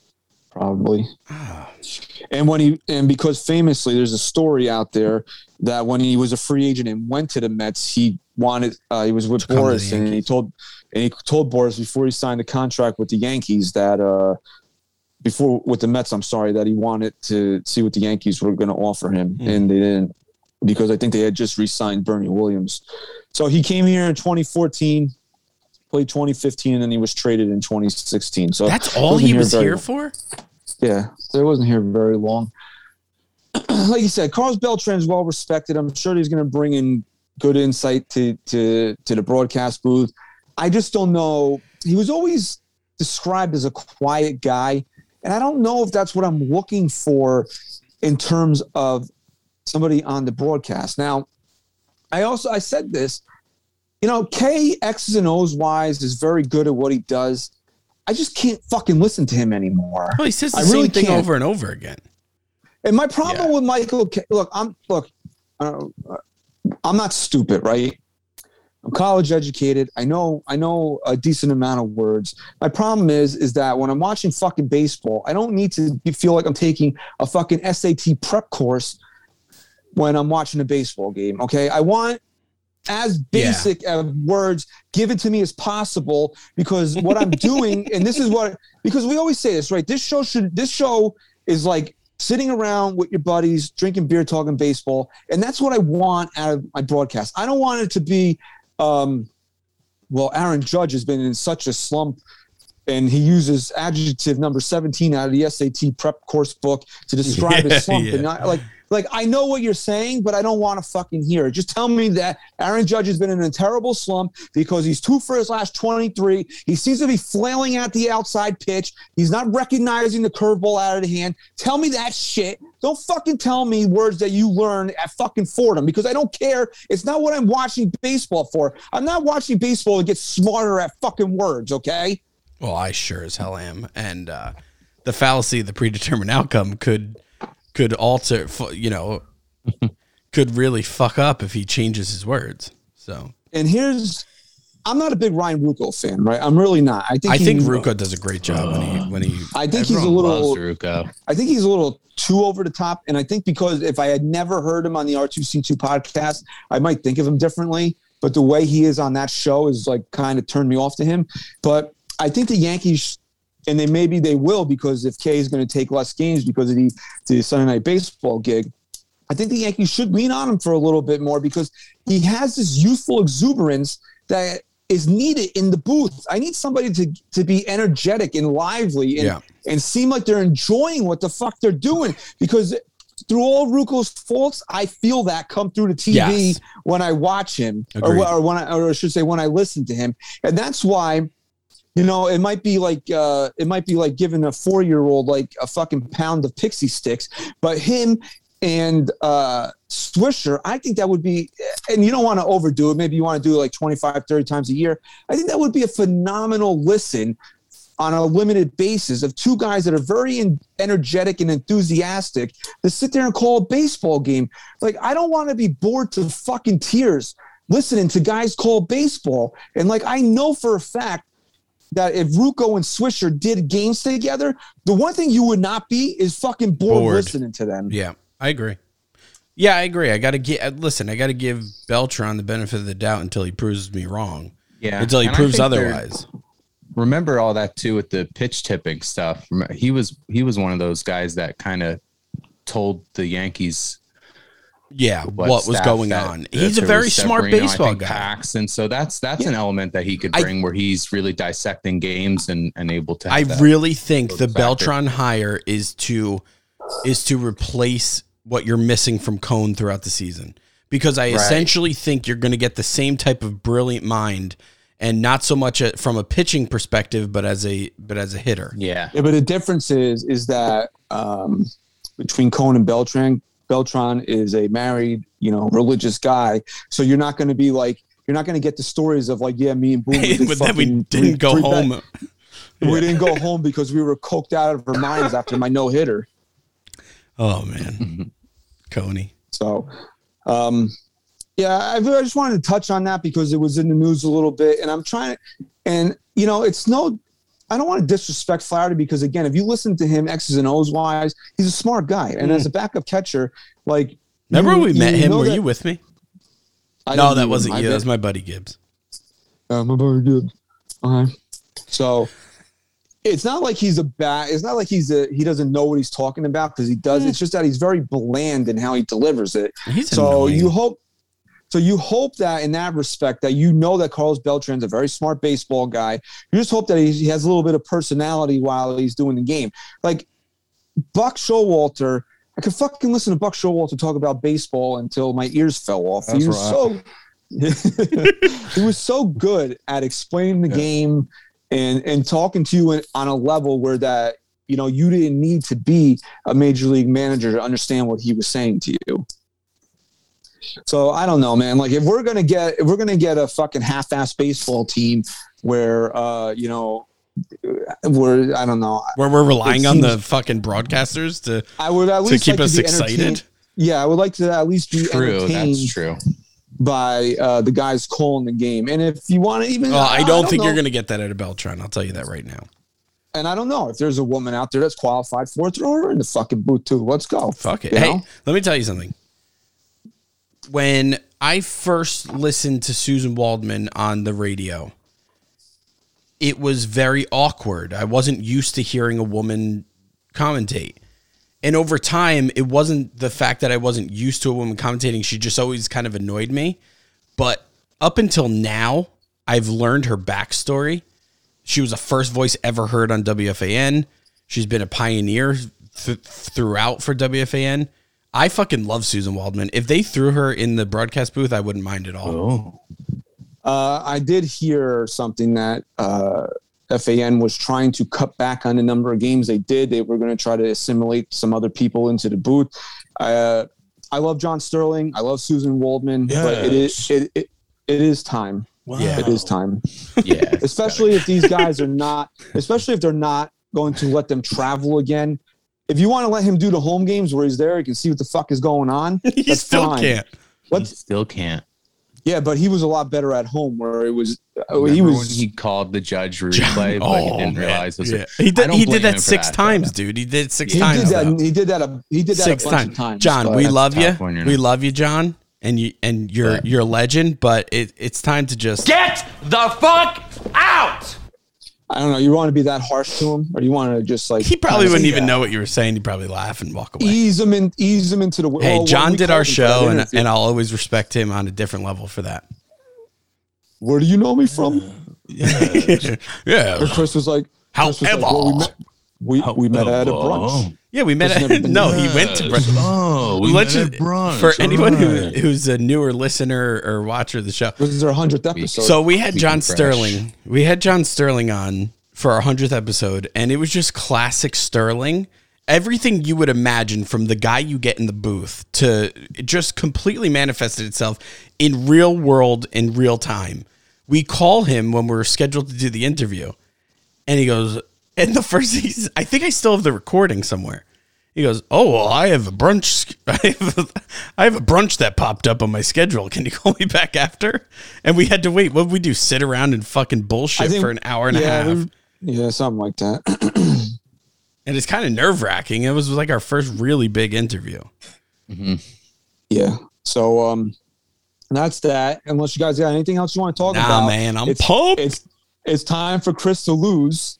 probably. And when he and because famously, there's a story out there that when he was a free agent and went to the Mets, he wanted uh, he was with To come to the Boras and he told and he told Boras before he signed the contract with the Yankees that uh, before with the Mets, I'm sorry that he wanted to see what the Yankees were going to offer him, Hmm. and they didn't because I think they had just re-signed Bernie Williams. So he came here in 2014, played 2015, and then he was traded in 2016. So That's all he was very here for. Yeah, so he wasn't here very long. like you said, Carlos Beltran's well respected. I'm sure he's going to bring in good insight to to to the broadcast booth. I just don't know. He was always described as a quiet guy, and I don't know if that's what I'm looking for in terms of somebody on the broadcast. Now, I also I said this, you know, Kay X's and O's wise is very good at what he does. I just can't fucking listen to him anymore. Well, he says the I same really thing can't. over and over again. And my problem Yeah. with Michael, Kay, look, I'm look, uh, I'm not stupid, right? I'm college educated. I know, I know a decent amount of words. My problem is, is that when I'm watching fucking baseball, I don't need to feel like I'm taking a fucking SAT prep course when I'm watching a baseball game. Okay, I want as basic of words given to me as possible because what I'm doing, and this is what because we always say this, right? This show should this show is like sitting around with your buddies, drinking beer, talking baseball, and that's what I want out of my broadcast. I don't want it to be, um, well, Aaron Judge has been in such a slump. And he uses adjective number 17 out of the SAT prep course book to describe Yeah, his slump. yeah. And I, like, like I know what you're saying, but I don't want to fucking hear it. Just tell me that Aaron Judge has been in a terrible slump because he's two for his last 23. He seems to be flailing at the outside pitch. He's not recognizing the curveball out of the hand. Tell me that shit. Don't fucking tell me words that you learned at fucking Fordham because I don't care. It's not what I'm watching baseball for. I'm not watching baseball to get smarter at fucking words, okay? Well, I sure as hell am, and uh, the fallacy of the predetermined outcome could could alter, you know, could really fuck up if he changes his words. So And here's I'm not a big Ryan Ruocco fan, right? I'm really not. I think I think he- Ruocco does a great job when he oh. when he. I think he's a little loves I think he's a little too over the top. And I think because if I had never heard him on the R2C2 podcast, I might think of him differently. But the way he is on that show is like kind of turned me off to him. But I think the Yankees, and they maybe they will because if Kay is going to take less games because of the, the Sunday night baseball gig, I think the Yankees should lean on him for a little bit more because he has this youthful exuberance that is needed in the booth. I need somebody to to be energetic and lively and, Yeah. and seem like they're enjoying what the fuck they're doing because through all Ruocco's faults, I feel that come through the TV Yes. when I watch him, or, or when I, or I should say, when I listen to him, and that's why, you know, it might be like uh, it might be like giving a four year old like a fucking pound of pixie sticks, but him and uh, Swisher, I think that would be, and you don't want to overdo it. Maybe you want to do it like 25, 30 times a year. I think that would be a phenomenal listen on a limited basis of two guys that are very en- energetic and enthusiastic to sit there and call a baseball game. Like, I don't want to be bored to fucking tears listening to guys call baseball. And like, I know for a fact that if Ruocco and Swisher did games together, the one thing you would not be is fucking bored, Bored. listening to them. Yeah, I agree. Yeah, I agree. I got to get listen. I got to give Beltran the benefit of the doubt until he proves me wrong. Yeah. Until he And proves otherwise. remember all that too with the pitch tipping stuff. He was he was one of those guys that kind of told the Yankees Yeah, what, was going that- on. that He's a very smart baseball think, guy. Pax, and so that's that's an element that he could I- bring where he's really dissecting games and and able to. I really think the factor. Beltran hire is to is to replace what you're missing from Cone throughout the season. Because I essentially think you're going to get the same type of brilliant mind and not so much a, from a pitching perspective but as a but as a hitter. yeah. Yeah, but the difference is is that um, between Cone and Beltran, Beltran is a married, you know, religious guy. So you're not going to be like you're not going to get the stories of like, yeah, me and Boone, we but then we didn't three- go home. We didn't go home because we were coked out of our minds after my no hitter. Oh man. Coney. So, um, yeah, I, I just wanted to touch on that because it was in the news a little bit, and I'm trying to, and you know, it's no, I don't want to disrespect Flaherty because again, if you listen to him X's and O's wise, he's a smart guy, and as a backup catcher, like, Remember you- when we met him? Were that- you with me? I No, that wasn't him. I you. That was my buddy Gibbs. Uh, my buddy good. Okay. So it's not like he's a bad. It's not like he's a. He doesn't know what he's talking about because he does. It's just that he's very bland in how he delivers it. He's so annoying. you hope. So you hope that in that respect that you know that Carlos Beltran's a very smart baseball guy. You just hope that he has a little bit of personality while he's doing the game. Like Buck Showalter, I could fucking listen to Buck Showalter talk about baseball until my ears fell off. That's he was right. so he was so good at explaining the game and and talking to you on a level where that you know you didn't need to be a major league manager to understand what he was saying to you. So I don't know, man. Like if we're gonna get if we're gonna get a fucking half-ass baseball team where uh you know we're I don't know Where we're relying It on the fucking broadcasters to I would at to least keep like us to excited. Yeah, I would like to at least be True, that's true. by uh, the guys calling the game. And if you want to even, Well, I don't think know. you're going to get that at a Beltran. I'll tell you that right now. And I don't know if there's a woman out there that's qualified for it. Throw her in the fucking booth too. Let's go. Fuck it. You Hey, know? let me tell you something. When I first listened to Suzyn Waldman on the radio, it was very awkward. I wasn't used to hearing a woman commentate. And over time, it wasn't the fact that I wasn't used to a woman commentating. She just always kind of annoyed me. But up until now, I've learned her backstory. She was the first voice ever heard on WFAN. She's been a pioneer th- throughout for WFAN. I fucking love Suzyn Waldman. If they threw her in the broadcast booth, I wouldn't mind at all. Oh, Uh, I did hear something that uh, FAN was trying to cut back on the number of games they did. They were going to try to assimilate some other people into the booth. Uh, I love John Sterling. I love Suzyn Waldman. But it is it, it, it is time. Yeah. It is time. yeah. especially if these guys are not, especially if they're not going to let them travel again. If you want to let him do the home games where he's there, he can see what the fuck is going on. he That's still fine. can't. He What? still can't. Yeah, but he was a lot better at home where it was. uh, Remember he when was. he called the judge replay, but he didn't man. realize it was. Oh, Yeah. A, He did. He did that six that, times, but- dude. He did six he times. did that. He did that. A, he did that six a bunch times. of times. John, we love you. when We love you, John, and you and you're But- you're a legend. But it, it's time to just Get the fuck out! I don't know. You want to be that harsh to him, or you want to just like He probably wouldn't even yeah, know what you were saying. He'd probably laugh and walk away. Ease him in. Ease him into the. Hey, oh, well, John did our him for that show, and, and I'll always respect him on a different level for that. where do you know me from? yeah, Chris was like. Chris was like, well, we met. We, we met at a brunch. yeah, we met. At, never been no, there. he went to brunch. Oh, we Let's met just- at brunch. for anyone who, who's a newer listener or watcher of the show. This is our hundredth episode. So we had We John can fresh. Sterling. We had John Sterling on for our hundredth episode, and it was just classic Sterling. Everything you would imagine from the guy you get in the booth to it just completely manifested itself in real world in real time. We call him when we're scheduled to do the interview, and he goes, and the first he's, I think I still have the recording somewhere. He goes, "Oh well, I have a brunch. I have a, I have a brunch that popped up on my schedule. Can you call me back after?" And we had to wait. What did we do? Sit around and fucking bullshit think- for an hour and yeah, a half. yeah, something like that. And it's kind of nerve wracking. It was like our first really big interview. yeah. So um, that's that. Unless you guys got anything else you want to talk Nah, about, man, I'm it's, pumped. It's it's time for Chris to lose.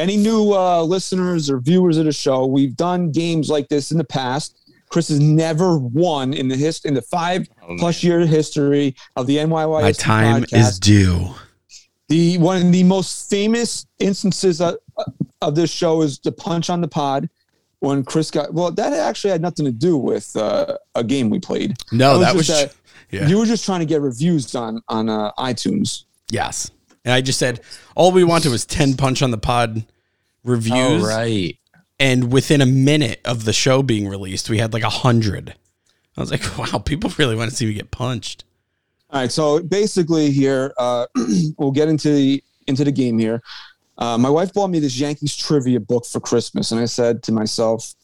Any new uh, listeners or viewers of the show? We've done games like this in the past. Chris has never won in the hist- in the five plus year history of the NYY. My time is due. the one of the most famous instances of, of this show is the punch on the pod when Chris got well that actually had nothing to do with uh, a game we played No, that was, just yeah. you were just trying to get reviews on on uh, iTunes yes. And I just said all we wanted was ten punch on the pod reviews. Oh, right. and within a minute of the show being released, we had like a hundred. I was like, wow, people really want to see me get punched. all right so basically here uh, we'll get into the into the game here uh, my wife bought me this Yankees trivia book for Christmas and I said to myself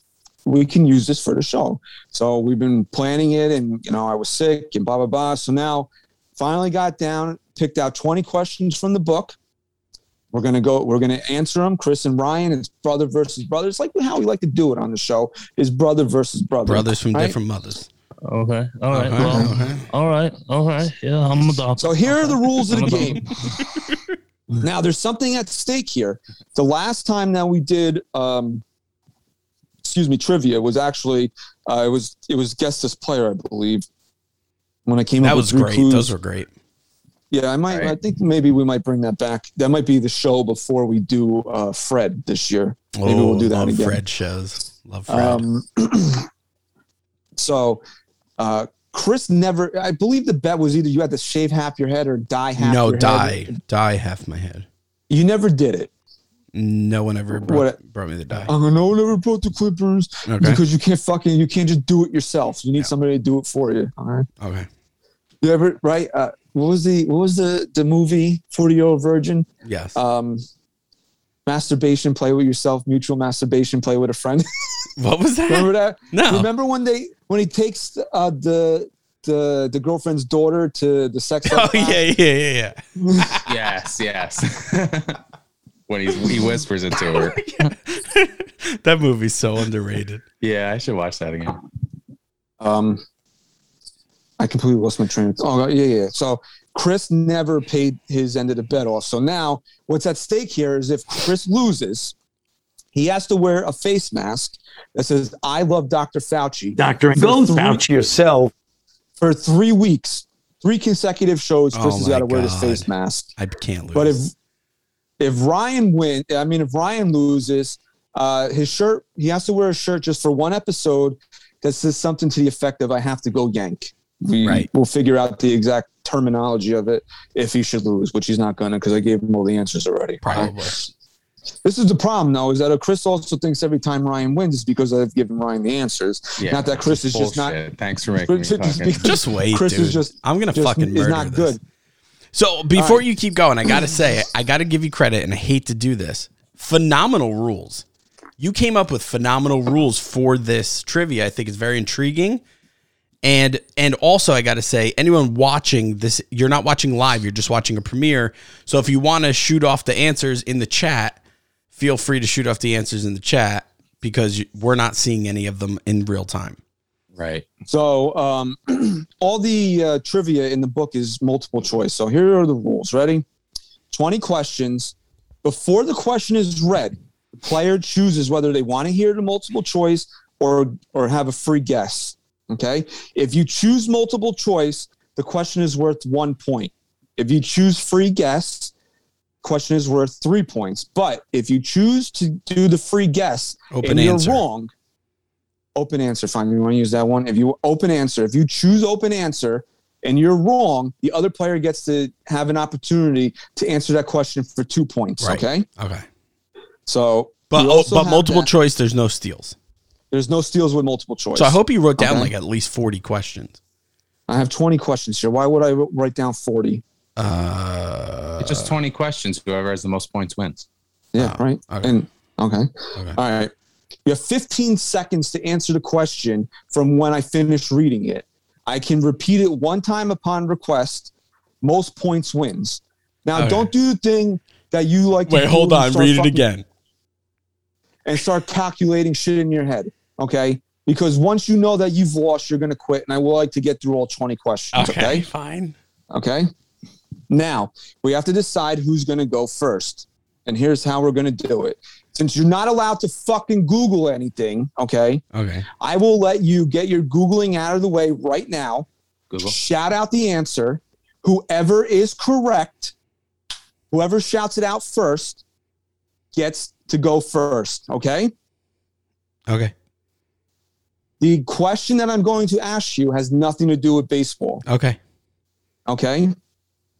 we can use this for the show. So we've been planning it, and you know, I was sick and blah blah blah. So now, finally got down, picked out twenty questions from the book. We're gonna go. We're gonna answer them. Chris and Ryan. It's brother versus brother. It's like how we like to do it on the show. Is brother versus brother. Brothers from right? different mothers. Okay. All right. Okay, Well, okay. all right. All right. Yeah, I'm a doctor. So here are the rules of the game. now there's something at stake here. The last time that we did, um, excuse me, trivia was actually uh, it was it was guest this player, I believe. When I came That up was with great. clues. Those were great. Yeah, I might. Right. I think maybe we might bring that back. That might be the show before we do uh, Fred this year. Maybe oh, we'll do that love again. Fred shows. Love Fred. Um, so, uh, Chris never. I believe the bet was either you had to shave half your head or dye half. no, your die, Head. die half my head. You never did it. No one ever brought, What- brought me the die. Uh, no one ever brought the Clippers Okay. because you can't fucking you can't just do it yourself. You need somebody to do it for you. All right. Okay. You ever right? Uh, what was the what was the the movie Forty Year Old Virgin? Yes. Um, masturbation, play with yourself. Mutual masturbation, play with a friend. what was that? Remember that? No. Remember when they when he takes uh, the the the girlfriend's daughter to the sex? ed Oh yeah, yeah, yeah, yeah. yes, yes. when he's, he whispers it to her. That movie's so underrated. Yeah, I should watch that again. Um, I completely lost my train. Of, thought. oh yeah, yeah. So Chris never paid his end of the bet off. So now what's at stake here is if Chris loses, he has to wear a face mask that says "I love Dr. Fauci" Dr. For Go three- vouch yourself. for three weeks, three consecutive shows. Chris Oh has got to wear this face mask. I can't lose. But if if Ryan win, I mean, if Ryan loses, uh, his shirt he has to wear a shirt just for one episode that says something to the effect of "I have to go yank." We, Right. We'll figure out the exact terminology of it if he should lose, which he's not gonna because I gave him all the answers already. probably. This is the problem, though, is that uh, Chris also thinks every time Ryan wins is because I've given Ryan the answers. Yeah, not that Chris is just not. Thanks for making me Chris is fucking. Just wait, Chris dude. is just I'm gonna just fucking is murder not this. good. So before you keep going, I gotta say, I gotta give you credit, and I hate to do this. Phenomenal rules. You came up with phenomenal rules for this trivia. I think it's very intriguing. And and also I gotta say, anyone watching this, you're not watching live, you're just watching a premiere. So if you want to shoot off the answers in the chat, feel free to shoot off the answers in the chat because we're not seeing any of them in real time. Right. So um, all the uh, trivia in the book is multiple choice. So here are the rules. Ready? 20 questions. Before the question is read, the player chooses whether they want to hear the multiple choice or or have a free guess. Okay. If you choose multiple choice, the question is worth one point. If you choose free guess, question is worth three points. But if you choose to do the free guess Open and answer. you're wrong, open answer. Fine. You want to use that one? If you open answer, if you choose open answer and you're wrong, the other player gets to have an opportunity to answer that question for two points. Right. Okay. Okay. So, But oh, but multiple that- choice, there's no steals. There's no steals with multiple choice. So I hope you wrote down Okay. like at least 40 questions. I have 20 questions here. Why would I write down 40? Uh, It's just 20 questions. Whoever has the most points wins. Yeah. Oh, right. okay. And okay. Okay. All right. You have 15 seconds to answer the question from when I finish reading it. I can repeat it one time upon request. Most points wins. Now, Okay. don't do the thing that you like. Wait, do hold on. start Read it again. And start calculating shit in your head. Okay. Because once you know that you've lost, you're going to quit. And I would like to get through all 20 questions. Okay, okay? fine. Okay. Now we have to decide who's going to go first. And here's how we're going to do it. Since you're not allowed to fucking Google anything, okay, Okay. I will let you get your Googling out of the way right now. Google. Shout out the answer. Whoever is correct, whoever shouts it out first, gets to go first. Okay. Okay. The question that I'm going to ask you has nothing to do with baseball. Okay. Okay.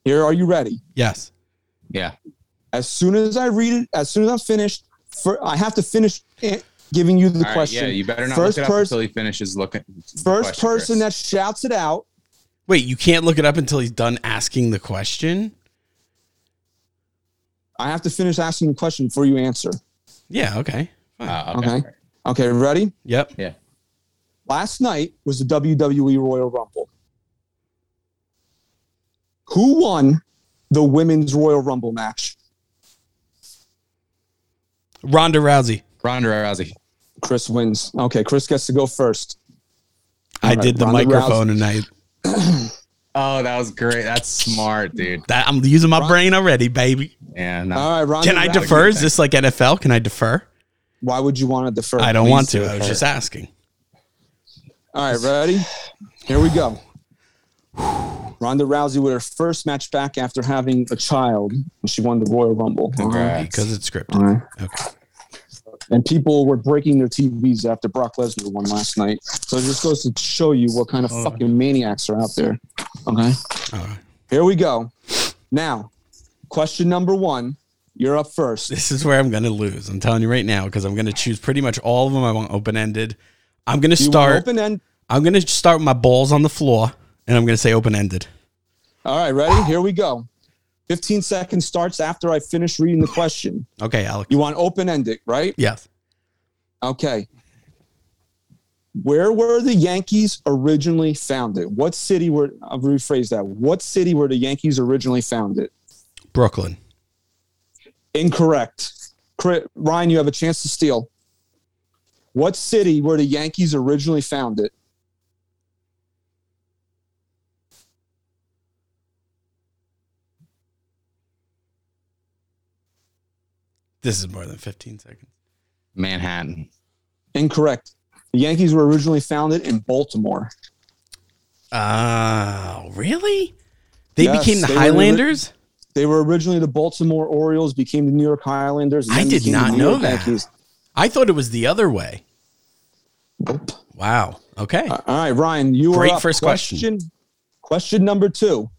Here, are you ready? Yes. Yeah. as soon as I read it, as soon as I'm finished, for, I have to finish eh, giving you the All right, question. yeah, you better not first look it up person, until he finishes looking. first question, person Chris. that shouts it out. Wait, you can't look it up until he's done asking the question? I have to finish asking the question before you answer. Yeah, okay. Fine. Ah, okay. Okay. Okay, ready? yep. Yeah. Last night was the WWE Royal Rumble. Who won the women's Royal Rumble match? Ronda Rousey. Ronda Rousey. Chris wins. Okay, Chris gets to go first. I right, did the Ronda microphone and I Oh, that was great. That's smart, dude. that I'm using my brain already, baby. Yeah. No. All right, Ronda Can I defer? Is this like NFL? Can I defer? Why would you want to defer? I don't Please want to. defer. I was just asking. All right, ready? Here we go. Ronda Rousey with her first match back after having a child, and she won the Royal Rumble. All right. Congrats. Because it's scripted. right. Okay. And people were breaking their TVs after Brock Lesnar won last night. So it just goes to show you what kind of Oh. fucking maniacs are out there. Okay. All right. Here we go. Now, question number one. You're up first. This is where I'm going to lose. I'm telling you right now because I'm going to choose pretty much all of them. I want open ended. I'm going to start. open end. I'm going to start with my balls on the floor, and I'm going to say open ended. All right, ready? Here we go. 15 seconds starts after I finish reading the question. Okay, Alex. You want open ended, right? Yes. Okay. Where were the Yankees originally founded? What city were, I'll rephrase that. What city were the Yankees originally founded? Brooklyn. Incorrect. Ryan, you have a chance to steal. What city were the Yankees originally founded? This is more than 15 seconds. Manhattan. Incorrect. The Yankees were originally founded in Baltimore. Oh, really? They Yes, became the they were Highlanders? They were originally the Baltimore Orioles, became the New York Highlanders. I did not know York that. Yankees. I thought it was the other way. Wow. Okay. All right, Ryan, you Great are up. first question. Question number two.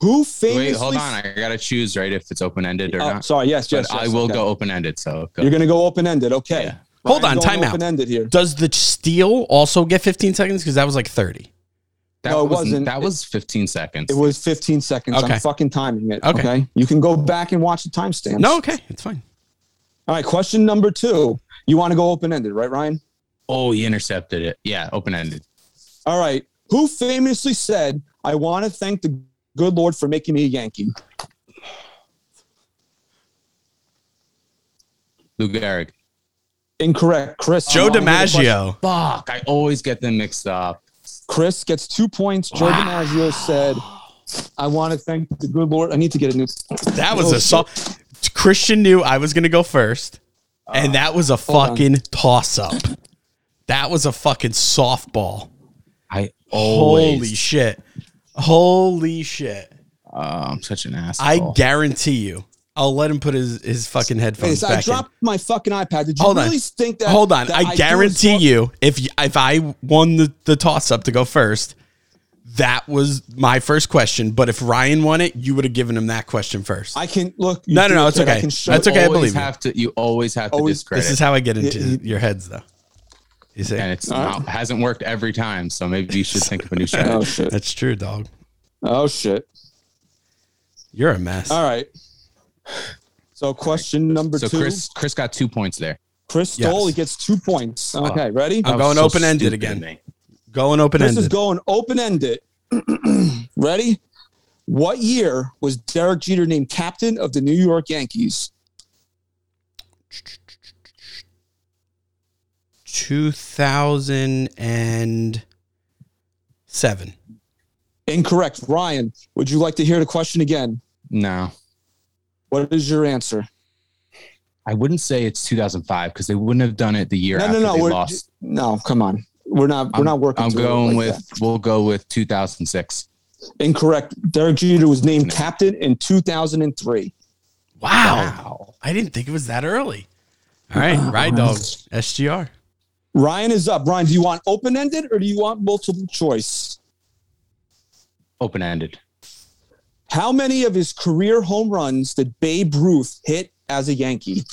Who famously? Wait, hold on. I gotta choose right if it's open ended or Oh, not. sorry. Yes, yes. but I will okay. go open ended. So go. You're going to go open ended. Okay. Yeah. Hold on, time out. Open ended here. Does the steal also get 15 seconds? Because that was like 30. that No, it wasn't. wasn't. That was 15 seconds. It was 15 seconds. Okay. I'm fucking timing it. Okay. Okay. You can go back and watch the timestamps. No, okay. It's fine. All right. Question number two. You want to go open ended, right, Ryan? oh, he intercepted it. Yeah, open ended. All right. Who famously said, I want to thank the good Lord for making me a Yankee? Lou Gehrig. Incorrect. Chris. Joe you wanna hear the question? DiMaggio. Fuck! I always get them mixed up. Chris gets two points. Joe DiMaggio said, I want to thank the good Lord. I need to get a new. That was Oh, a so Christian knew I was going to go first. And that was a Uh, on. fucking toss up. That was a fucking softball. I always. Holy shit. Holy shit. Oh, I'm such an asshole. I guarantee you. I'll let him put his, his fucking Hey, headphones so back I in. dropped my fucking iPad. Did you Hold on. really think that? Hold on. that I do guarantee you, if y- if I won the, the toss up to go first, that was my first question. But if Ryan won it, you would have given him that question first. I can look. No, no, no, it's kid. I okay. can show That's okay, I always believe you. have to. You always have to Always- discredit. this is how I get into Yeah, your heads, though. You see, and it's All right. not, hasn't worked every time. So maybe you should think of a new Oh strategy. shit! that's true, dog. Oh shit! You're a mess. All right. So question number so two. Chris, Chris got two points there. Chris stole. Yes. He gets two points. Uh, okay, ready? I'm That was going so open-ended again. of. Going open ended. This is going open ended. ready? What year was Derek Jeter named captain of the New York Yankees? 2007. Incorrect. Ryan, would you like to hear the question again? No, What is your answer? I wouldn't say it's 2005 because they wouldn't have done it the year No, after no, no. they We're, lost. no, come on. We're not. We're I'm- not working. I'm going like with. We'll go with 2006. incorrect. Derek Jeter was named captain in 2003. Wow. I didn't think it was that early. All right, Ride Dog, SGR. Ryan is up. Ryan, do you want open ended or do you want multiple choice? Open ended. How many of his career home runs did Babe Ruth hit as a Yankee?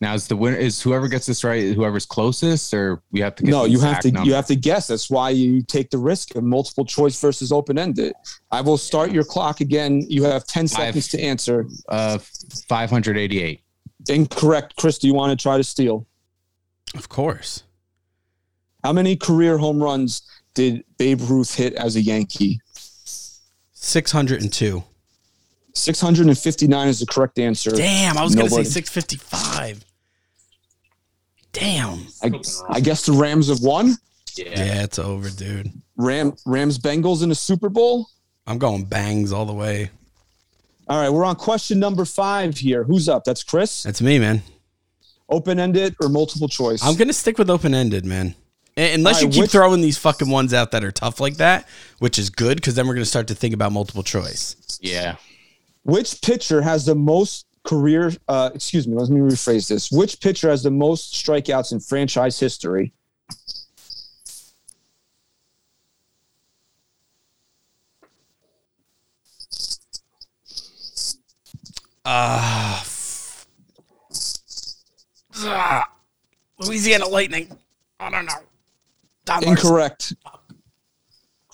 Now is the winner is whoever gets this right, whoever's closest, or we have to get No, you have to number? you have to guess. That's why you take the risk of multiple choice versus open ended. I will start your clock again. You have 10 Five. seconds to answer. uh 588. Incorrect. Chris, do you want to try to steal? Of course. How many career home runs did Babe Ruth hit as a Yankee? 602. 659 is the correct answer. Damn, I was going to say 655. Damn. I, I guess the Rams have won. Yeah, it's over, dude. Ram Rams Bengals in the Super Bowl. I'm going bangs all the way. All right, we're on question number five here. Who's up? That's Chris. That's me, man. Open ended or multiple choice? I'm going to stick with open ended, man. Unless All you keep which- throwing these fucking ones out that are tough like that, which is good because then we're going to start to think about multiple choice. Yeah. Which pitcher has the most career? Uh, excuse me. Let me rephrase this. Which pitcher has the most strikeouts in franchise history? Uh, ah, Louisiana Lightning. I don't know. Incorrect.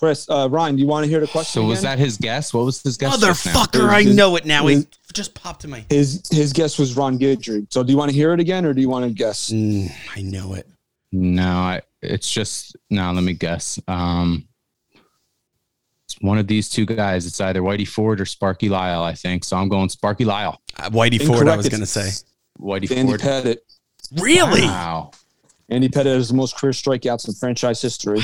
Chris, uh, Ryan, do you want to hear the question? So was that his guess? What was his guess? Motherfucker, I His- know it now. He his- just popped in my. his his guess was Ron Guidry. So do you want to hear it again, or do you want to guess? Mm, I know it. No, I, it's just no. Let me guess. Um, it's one of these two guys. It's either Whitey Ford or Sparky Lyle. I think so. I'm going Sparky Lyle. Uh, Whitey Ford, I was going to say. Whitey Andy Ford. Pettitte. Really? Wow. Andy Pettitte has the most career strikeouts in franchise history.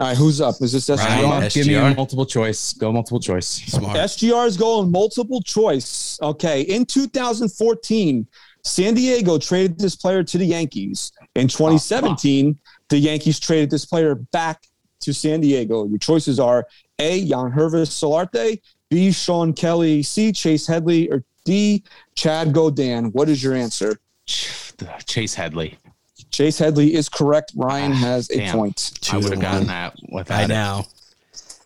All right, who's up? Is this Ryan, SGR? S- Give me a SGR? multiple choice. Go multiple choice. Smart. SGR is going multiple choice. Okay. In 2014, San Diego traded this player to the Yankees. In 2017, the Yankees traded this player back to San Diego. Your choices are A. Yangervis Solarte, B. Shawn Kelley, C. Chase Headley, or D. Chad Gaudin. What is your answer? Chase Headley. Chase Headley is correct. Ryan ah, has a damn. point. Two I would have gotten that without I it. know.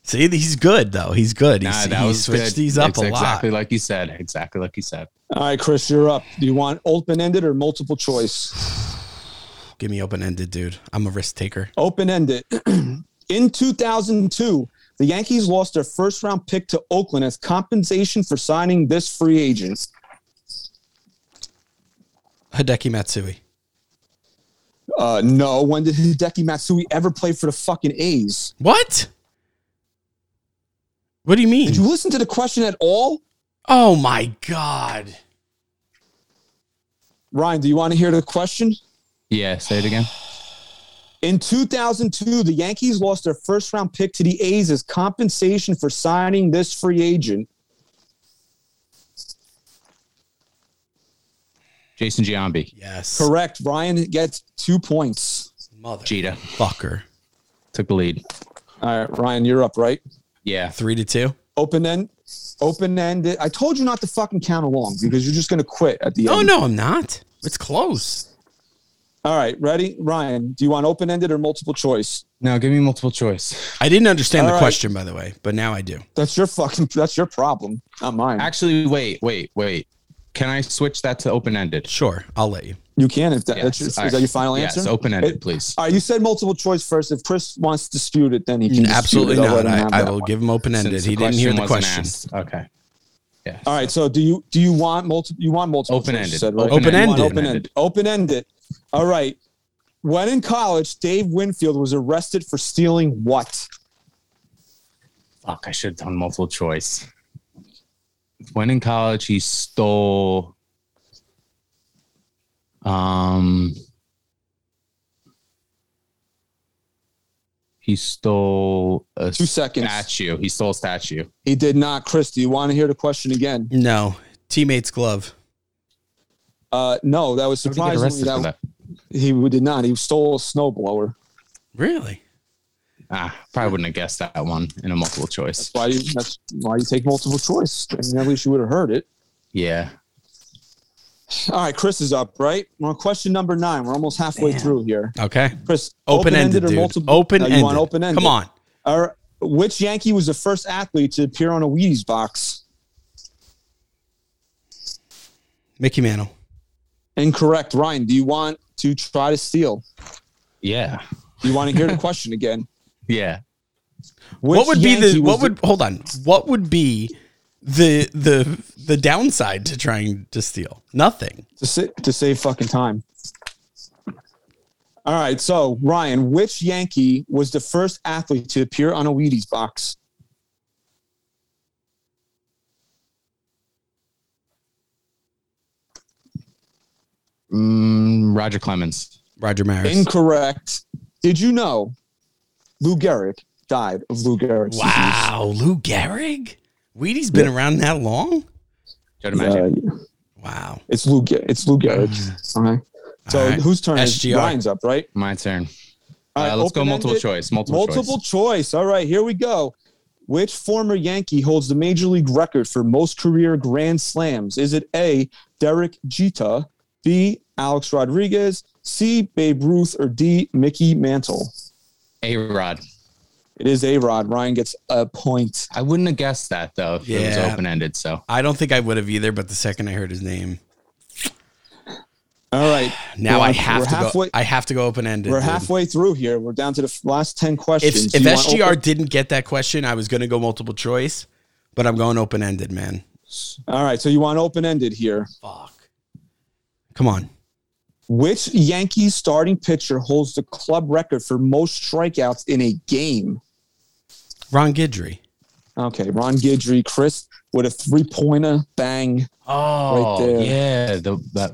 See, he's good though. He's good. He's, Nah, that was switched good. these up It's a lot. exactly like you said. Exactly like you said. All right, Chris, you're up. Do you want open ended or multiple choice? Give me open ended, dude. I'm a risk taker. open ended. In 2002, the Yankees lost their first round pick to Oakland as compensation for signing this free agent. Hideki Matsui. Uh, no, when did Hideki Matsui ever play for the fucking A's? What? What do you mean? Did you listen to the question at all? oh my god. Ryan, do you want to hear the question? Yeah. Say it again. In 2002, the Yankees lost their first round pick to the A's as compensation for signing this free agent. Jason Giambi. Yes. Correct. Ryan gets two points. Mother Cheetah fucker. took the lead. All right, Ryan, you're up, right? Yeah. Three to two. Open end, open ended. I told you not to fucking count along because you're just going to quit at the No, end. no, I'm not. It's close. All right, ready? Ryan, do you want open ended or multiple choice? No, give me multiple choice. I didn't understand All the right. question, by the way, but now I do. That's your fucking, that's your problem, not mine. Actually, wait, wait, wait. Can I switch that to open ended? Sure, I'll let you. You can if that, that's your, is that your final yes, answer? open ended, please. All right, you said multiple choice first. If Chris wants to dispute it, then he can. dispute Absolutely it. I'll not. I, I will one. give him open ended. He didn't hear the question. asked. Okay. Yeah. All right, so do you do you want multiple? You want multiple Open-ended. choice, you said, right? Open-ended. Open-ended. Open-ended. All right. When in college, Dave Winfield was arrested for stealing what? Fuck, I should have done multiple choice. When in college, he stole. Um, he stole a Two seconds. statue. He stole a statue. He did not. Chris, do you want to hear the question again? No, teammate's glove. Uh, no, that was How did he get surprisingly that, that? he did not. He stole a snowblower. Really? Ah, probably wouldn't have guessed that one in a multiple choice. That's why you. That's why you take multiple choice. I mean, at least you would have heard it. Yeah. All right, Chris is up, right? We're on question number nine. We're almost halfway through here. Okay. Chris, Open ended, or dude. multiple? Open No, ended. you open ended? Come on. All right. Which Yankee was the first athlete to appear on a Wheaties box? Mickey Mantle. Incorrect. Ryan, do you want to try to steal? Yeah. You want to hear the question again? Yeah. Which what would be the what would hold on? What would be the the the downside to trying to steal? Nothing. to, sit, to save fucking time? All right. So Ryan, which Yankee was the first athlete to appear on a Wheaties box? Mm, Roger Clemens. Roger Maris. Incorrect. Did you know Lou Gehrig died of Lou Gehrig's disease? wow, Lou Gehrig. Wheaties been around that long? Joe DiMaggio. Uh, Wow. it's Lou. It's Lou Gehrig. All right. So All right. whose turn is SGR. Ryan's up, right? My turn. All Uh, right, let's go multiple choice. Multiple, Multiple choice. choice. All right, here we go. Which former Yankee holds the major league record for most career grand slams? Is it A. Derek Jeter, B. Alex Rodriguez, C. Babe Ruth, or D. Mickey Mantle? A Rod. It is A Rod. Ryan gets a point. I wouldn't have guessed that though if it was Yeah. open ended. So I don't think I would have either, but the second I heard his name, All right. now We're I have we're to halfway, go. I have to go open ended. We're halfway through here. We're down to the f- last 10 questions. If if You want SGR open- didn't get that question, I was going to go multiple choice, but I'm going open ended, man. All right. So you want open ended here. Fuck. Come on. Which Yankees starting pitcher holds the club record for most strikeouts in a game? Ron Guidry. Okay, Ron Guidry, Chris with a three pointer, bang, oh there. yeah, the that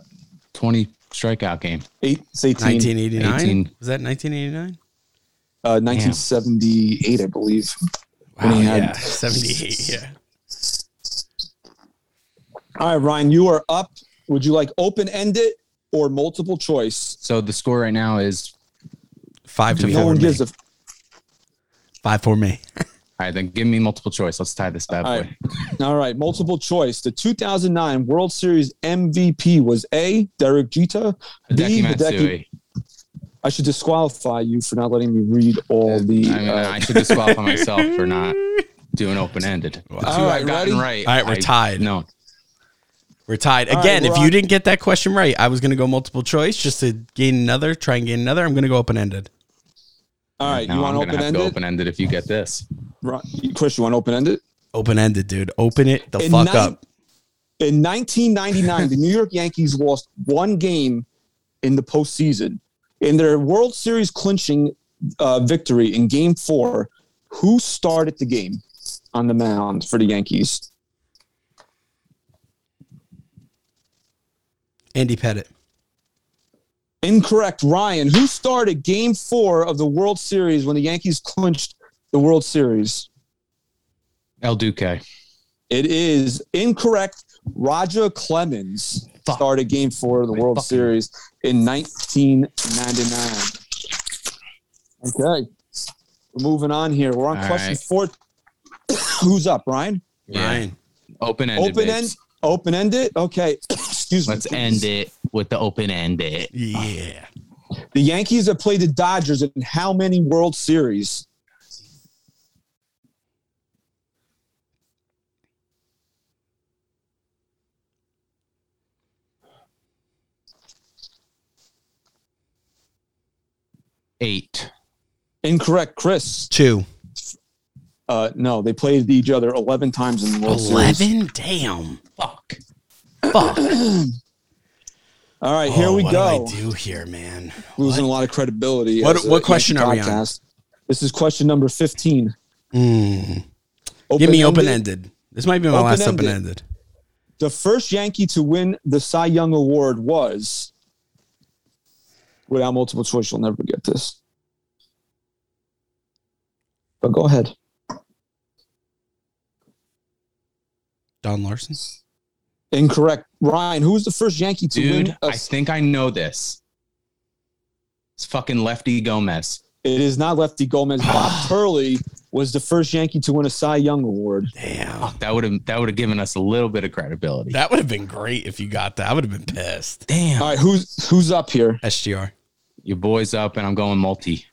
twenty strikeout game. eight, it's 18, 1989. 18. Was that 1989? uh, 1978, I believe. When Wow, he had- yeah. 78. Yeah. All right, Ryan, you are up. Would you like open ended or multiple choice? So the score right now is Five to No four. one gives a. Five for me. all right. Then give me multiple choice. Let's tie this bad All boy. right. All right, multiple choice. The 2009 World Series MVP was A. Derek Jeter, B. Hideki Hideki. Matsui. I should disqualify you for not letting me read all the. I mean, uh, I should disqualify myself for not doing open ended. The two All right, I've gotten ready? right. All right, we're I- tied. No, We're tied. All right, Again, we're if on- you didn't get that question right, I was going to go multiple choice just to gain another, try and gain another. I'm going to go open ended. all right, no, you want I'm gonna open ended? open ended if you get this. Right. Chris, you want open ended? Open ended, dude. Open it the In fuck nine- up. In 1999, the New York Yankees lost one game in the postseason. In their World Series clinching uh, victory in Game Four, who started the game on the mound for the Yankees? Andy Pettitte. Incorrect, Ryan. Who started Game Four of the World Series when the Yankees clinched the World Series? El Duque. It is incorrect. Roger Clemens started Game Four of the World Series in 1999. Okay, we're moving on here. We're on All question right. four. Who's up, Ryan? Ryan. Open ended. Open end. Open ended. Okay. Excuse me. Let's end it with the open ended. Yeah. The Yankees have played the Dodgers in how many World Series? Eight. Incorrect, Chris. Two. Uh, no, they played each other 11 times in the World Series. 11? Damn. Fuck. Fuck. All right, here Oh, we what go. do I do here, man? Losing a lot of credibility. What- as a what question are we on? This is question number 15. Mm. Give me open ended. This might be my last open ended. The first Yankee to win the Cy Young Award was, without multiple choice, you'll never get this. But go ahead. Don Larsen. Incorrect. Ryan, who was the first Yankee to Dude, win? a- I think I know this. It's fucking Lefty Gomez. it is not Lefty Gomez. Bob Turley was the first Yankee to win a Cy Young Award. Damn. That would have that would have given us a little bit of credibility. That would have been great if you got that. I would have been pissed. Damn. All right, who's who's up here? SGR. Your boy's up and I'm going multi.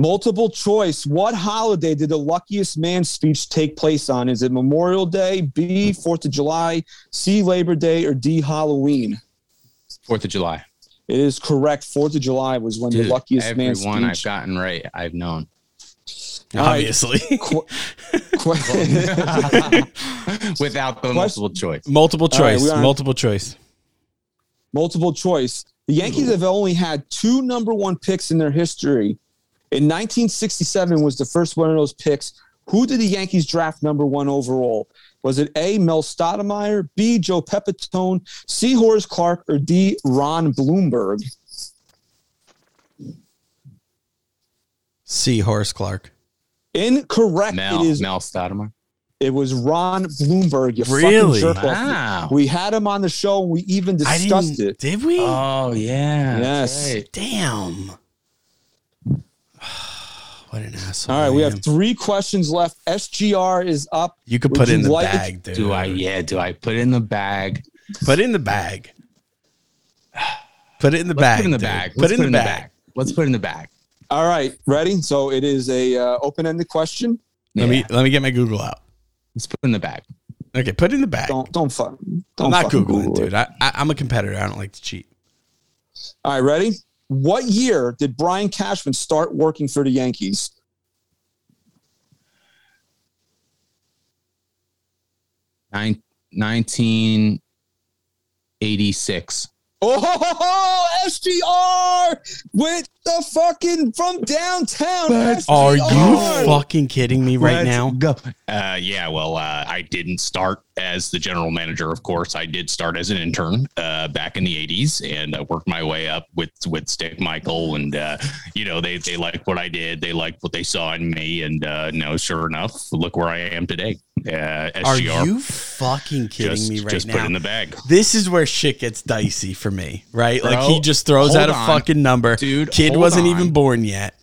Multiple choice. What holiday did the luckiest man speech take place on? Is it Memorial Day, B, 4th of July, C, Labor Day, or D, Halloween? Fourth of July. It is correct. 4th of July was when Dude, the luckiest every man one I've gotten right, I've known. All right. Obviously. Qu- qu- Without the multiple choice. multiple choice. we are- multiple choice. multiple choice. The Yankees have only had two number one picks in their history. In 1967 was the first one of those picks. Who did the Yankees draft number one overall? Was it A. Mel Stottlemyre, B. Joe Pepitone, C. Horace Clarke, or D. Ron Blomberg? C. Horace Clarke. Incorrect. Mel, it is. Mel Stottlemyre. It was Ron Blomberg. You Really? fucking jerk. Wow. We had him on the show. and We even discussed it. Did we? Oh yeah. Yes. right. Damn. What an asshole! All right, we have three questions left. SGR is up. You could Would put it in the like- bag, dude. Do I? Yeah. Do I put it in the bag? Put it in the bag. Put it in the Let's bag. put it in the dude. bag. Put Let's it in the bag. Let's put it in the bag. All right, ready? So it is a uh, open-ended question. Let me let me get my Google out. Let's put it in the bag. Okay, put it in the bag. Don't don't fuck. Don't I'm not googling, Google dude. I, I, I'm a competitor. I don't like to cheat. All right, ready? What year did Brian Cashman start working for the Yankees? Nine, 1986. Oh, SGR with the fucking from downtown. Are you fucking kidding me right now? Go. Uh, yeah, well, uh, I didn't start as the general manager. Of course, I did start as an intern uh, back in the '80s, and I worked my way up with with Stick Michael, and uh, you know they they liked what I did, they liked what they saw in me, and uh, no, sure enough, look where I am today. Uh, Are you fucking kidding just, me right just now? Just put it in the bag, this is where shit gets dicey for me, right? like he just throws out a on. fucking number. Dude, Kid wasn't on. even born yet,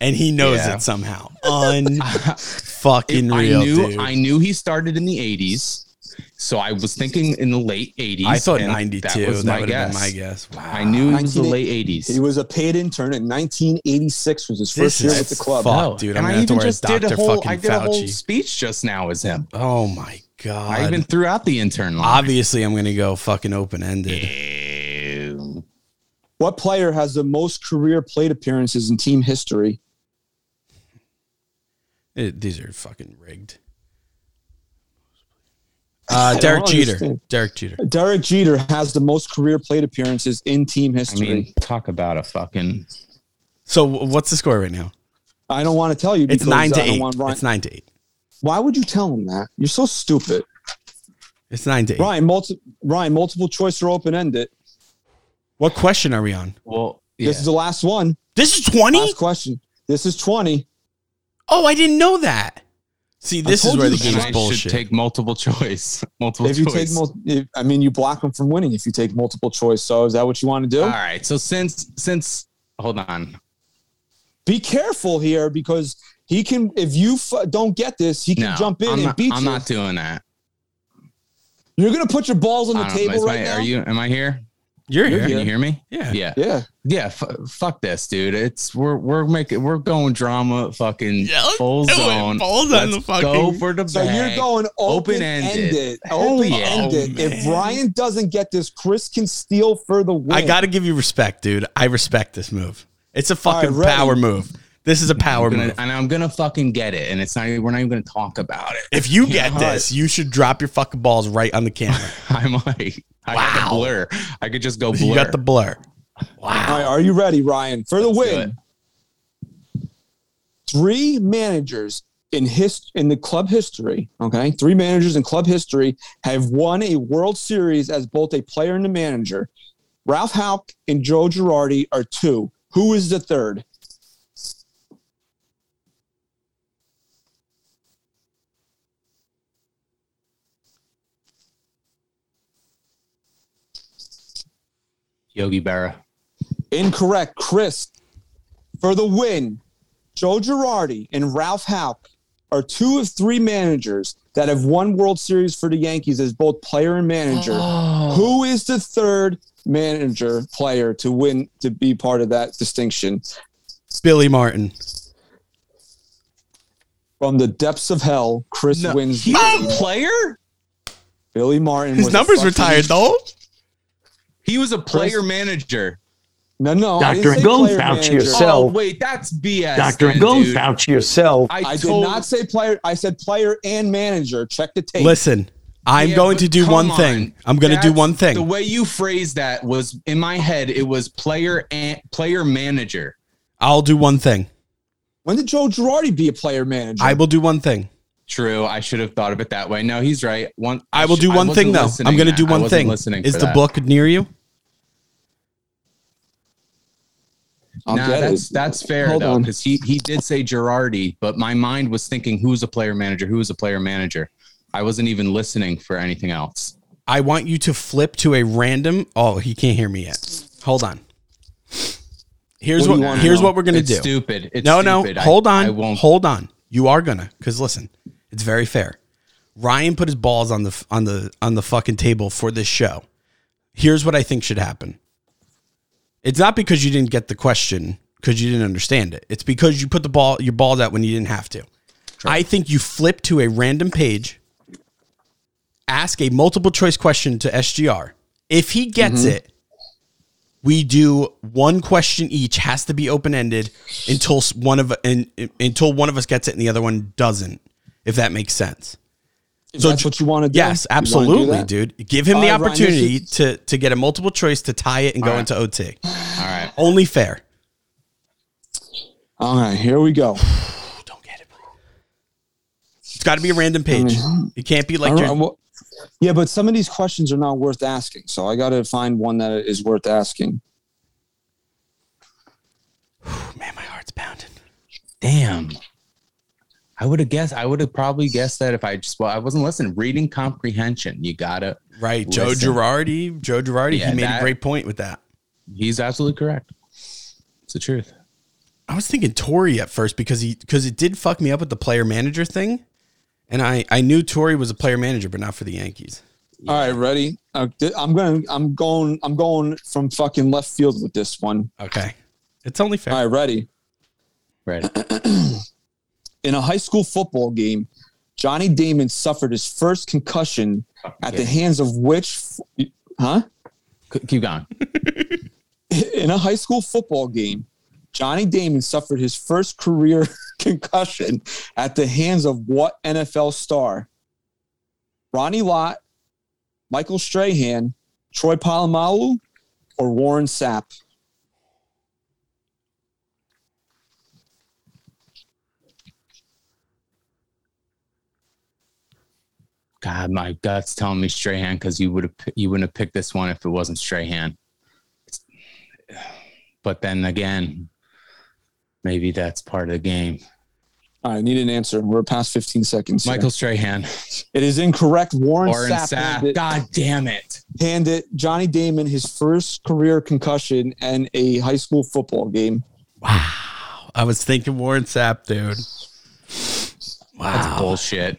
and he knows Yeah. it somehow. Un fucking I knew dude. I knew he started in the '80s, so I was thinking in the late '80s. I thought and 92. That That, my would have guess. been my guess. Wow. I knew it was the late 80s. He was a paid intern in 1986. Was his This first year at the club. fuck. No, dude, I'm and gonna I even just did a whole. fucking I did a whole speech just now as him. Oh my god. I even threw out the intern line. Obviously, I'm gonna go fucking open ended. What player has the most career plate appearances in team history? these are fucking rigged. Uh, Derek Jeter. understand. Derek Jeter. Derek Jeter has the most career plate appearances in team I history. mean, talk about a fucking. So what's the score right now? I don't want to tell you. It's nine to I eight. want Ryan- It's nine to eight. Why would you tell him that? You're so stupid. It's nine to eight. Ryan, multi- Ryan, multiple choice or open ended. What question are we on? Well, yeah. This is the last one. This is twenty. Last question. This is 20. Oh, I didn't know that. See, this is where the game is I bullshit. should take multiple choice. Multiple If you choice. take, mul- if, I mean, you block them from winning if you take multiple choice. So is that what you want to do? All right. So since since hold on, Be careful here because he can. If you f- don't get this, he can no, jump in I'm and not, beat I'm you. not doing that. You're gonna put your balls on the I don't know, is table my- right now. Are you? Am I here? You're You're here. Can you hear me? Yeah. Yeah. Yeah. Yeah, f- fuck this, dude. It's we're we're making we're going drama, fucking Yeah, let's full zone. Balls on Let's the fucking- go for the So you're going open Open-ended. ended. Hell Open ended. Oh, oh, if man. Ryan doesn't get this, Chris can steal for the win. I got to give you respect, dude. I respect this move. It's a fucking ready. power move. This is a power gonna- move. and I'm gonna fucking get it, and it's not. We're not even gonna talk about it. If you get All right. this, you should drop your fucking balls right on the camera. I might. I got the blur. I could just go blur. you got the blur. All right, are you ready, Ryan, for the Let's do win? Three managers in his in the club history, okay, three managers in club history have won a World Series as both a player and a manager. Ralph Houk and Joe Girardi are two. Who is the third? Yogi Berra. Incorrect. Chris, for the win, Joe Girardi and Ralph Houk are two of three managers that have won World Series for the Yankees as both player and manager. Who is the third manager player to win to be part of that distinction? Billy Martin. From the depths of hell, Chris No, wins. he the game. a player. Billy Martin. His was number's fucking- retired though. He was a player manager. No, no. I didn't Dr. say Go Fauci yourself. Oh wait, that's BS. Dr. then, Go Fauci yourself. I, I did not say player. I said player and manager. Check the tape. Listen, I'm Yeah, going to do one on. thing. I'm going to do one thing. The way you phrased that was in my head. It was player and player manager. I'll do one thing. When did Joe Girardi be a player manager? I will do one thing. True. I should have thought of it that way. No, he's right. One. I will sh- do one thing though. I'm going to do one wasn't thing. Listening Is the that. book near you? I'll nah, get that's it. that's fair Hold though, because he he did say Girardi, but my mind was thinking who's a player manager, who's a player manager. I wasn't even listening for anything else. I want you to flip to a random. Oh, he can't hear me yet. Hold on. Here's What what, here's know? what we're gonna It's do. stupid. It's no, stupid. no, I- hold on, I won't. hold on. You are gonna, because listen, it's very fair. Ryan put his balls on the on the on the fucking table for this show. Here's what I think should happen. It's not because you didn't get the question because you didn't understand it. It's because you put the ball your balls out when you didn't have to. I think you flip to a random page, ask a multiple choice question to SGR. If he gets mm-hmm. it, we do one question each has to be open ended until one of and until one of us gets it and the other one doesn't. If that makes sense. So that's what you want to do. Yes, absolutely, dude. Give him All the right, Ryan, opportunity is- to to get a multiple choice to tie it and go right. into OT. All right. Only fair. All right, here we go. Don't get it. It's got to be a random page. It can't be like All you're, well, yeah, but some of these questions are not worth asking, so I got to find one that is worth asking. man, my heart's pounding. Damn. I would have guessed. I would have probably guessed that if I just well, I wasn't listening. Reading comprehension. You gotta. Right, Joe Listen. Girardi. Joe Girardi. Yeah, he made a great point with that. He's absolutely correct. It's the truth. I was thinking Torre at first because he because it did fuck me up with the player manager thing, and I I knew Torre was a player manager, but not for the Yankees. All right, ready? Uh, I'm going. I'm going. I'm going from fucking left field with this one. Okay, it's only fair. All right, ready? Right. In a high school football game, Johnny Damon suffered his first concussion at the hands of which? Huh? Keep going. In a high school football game, Johnny Damon suffered his first career concussion at the hands of what NFL star? Ronnie Lott, Michael Strahan, Troy Polamalu, or Warren Sapp? God, my gut's telling me Strahan because you would have you wouldn't have picked this one if it wasn't Strahan. But then again, maybe that's part of the game. All right, I need an answer. We're past 15 seconds. here. Michael Strahan It is incorrect. Warren, or Sapp, Sapp. handed, God damn it! handed Johnny Damon his first career concussion and a high school football game. Wow. I was thinking Warren Sapp, dude. Wow. That's bullshit.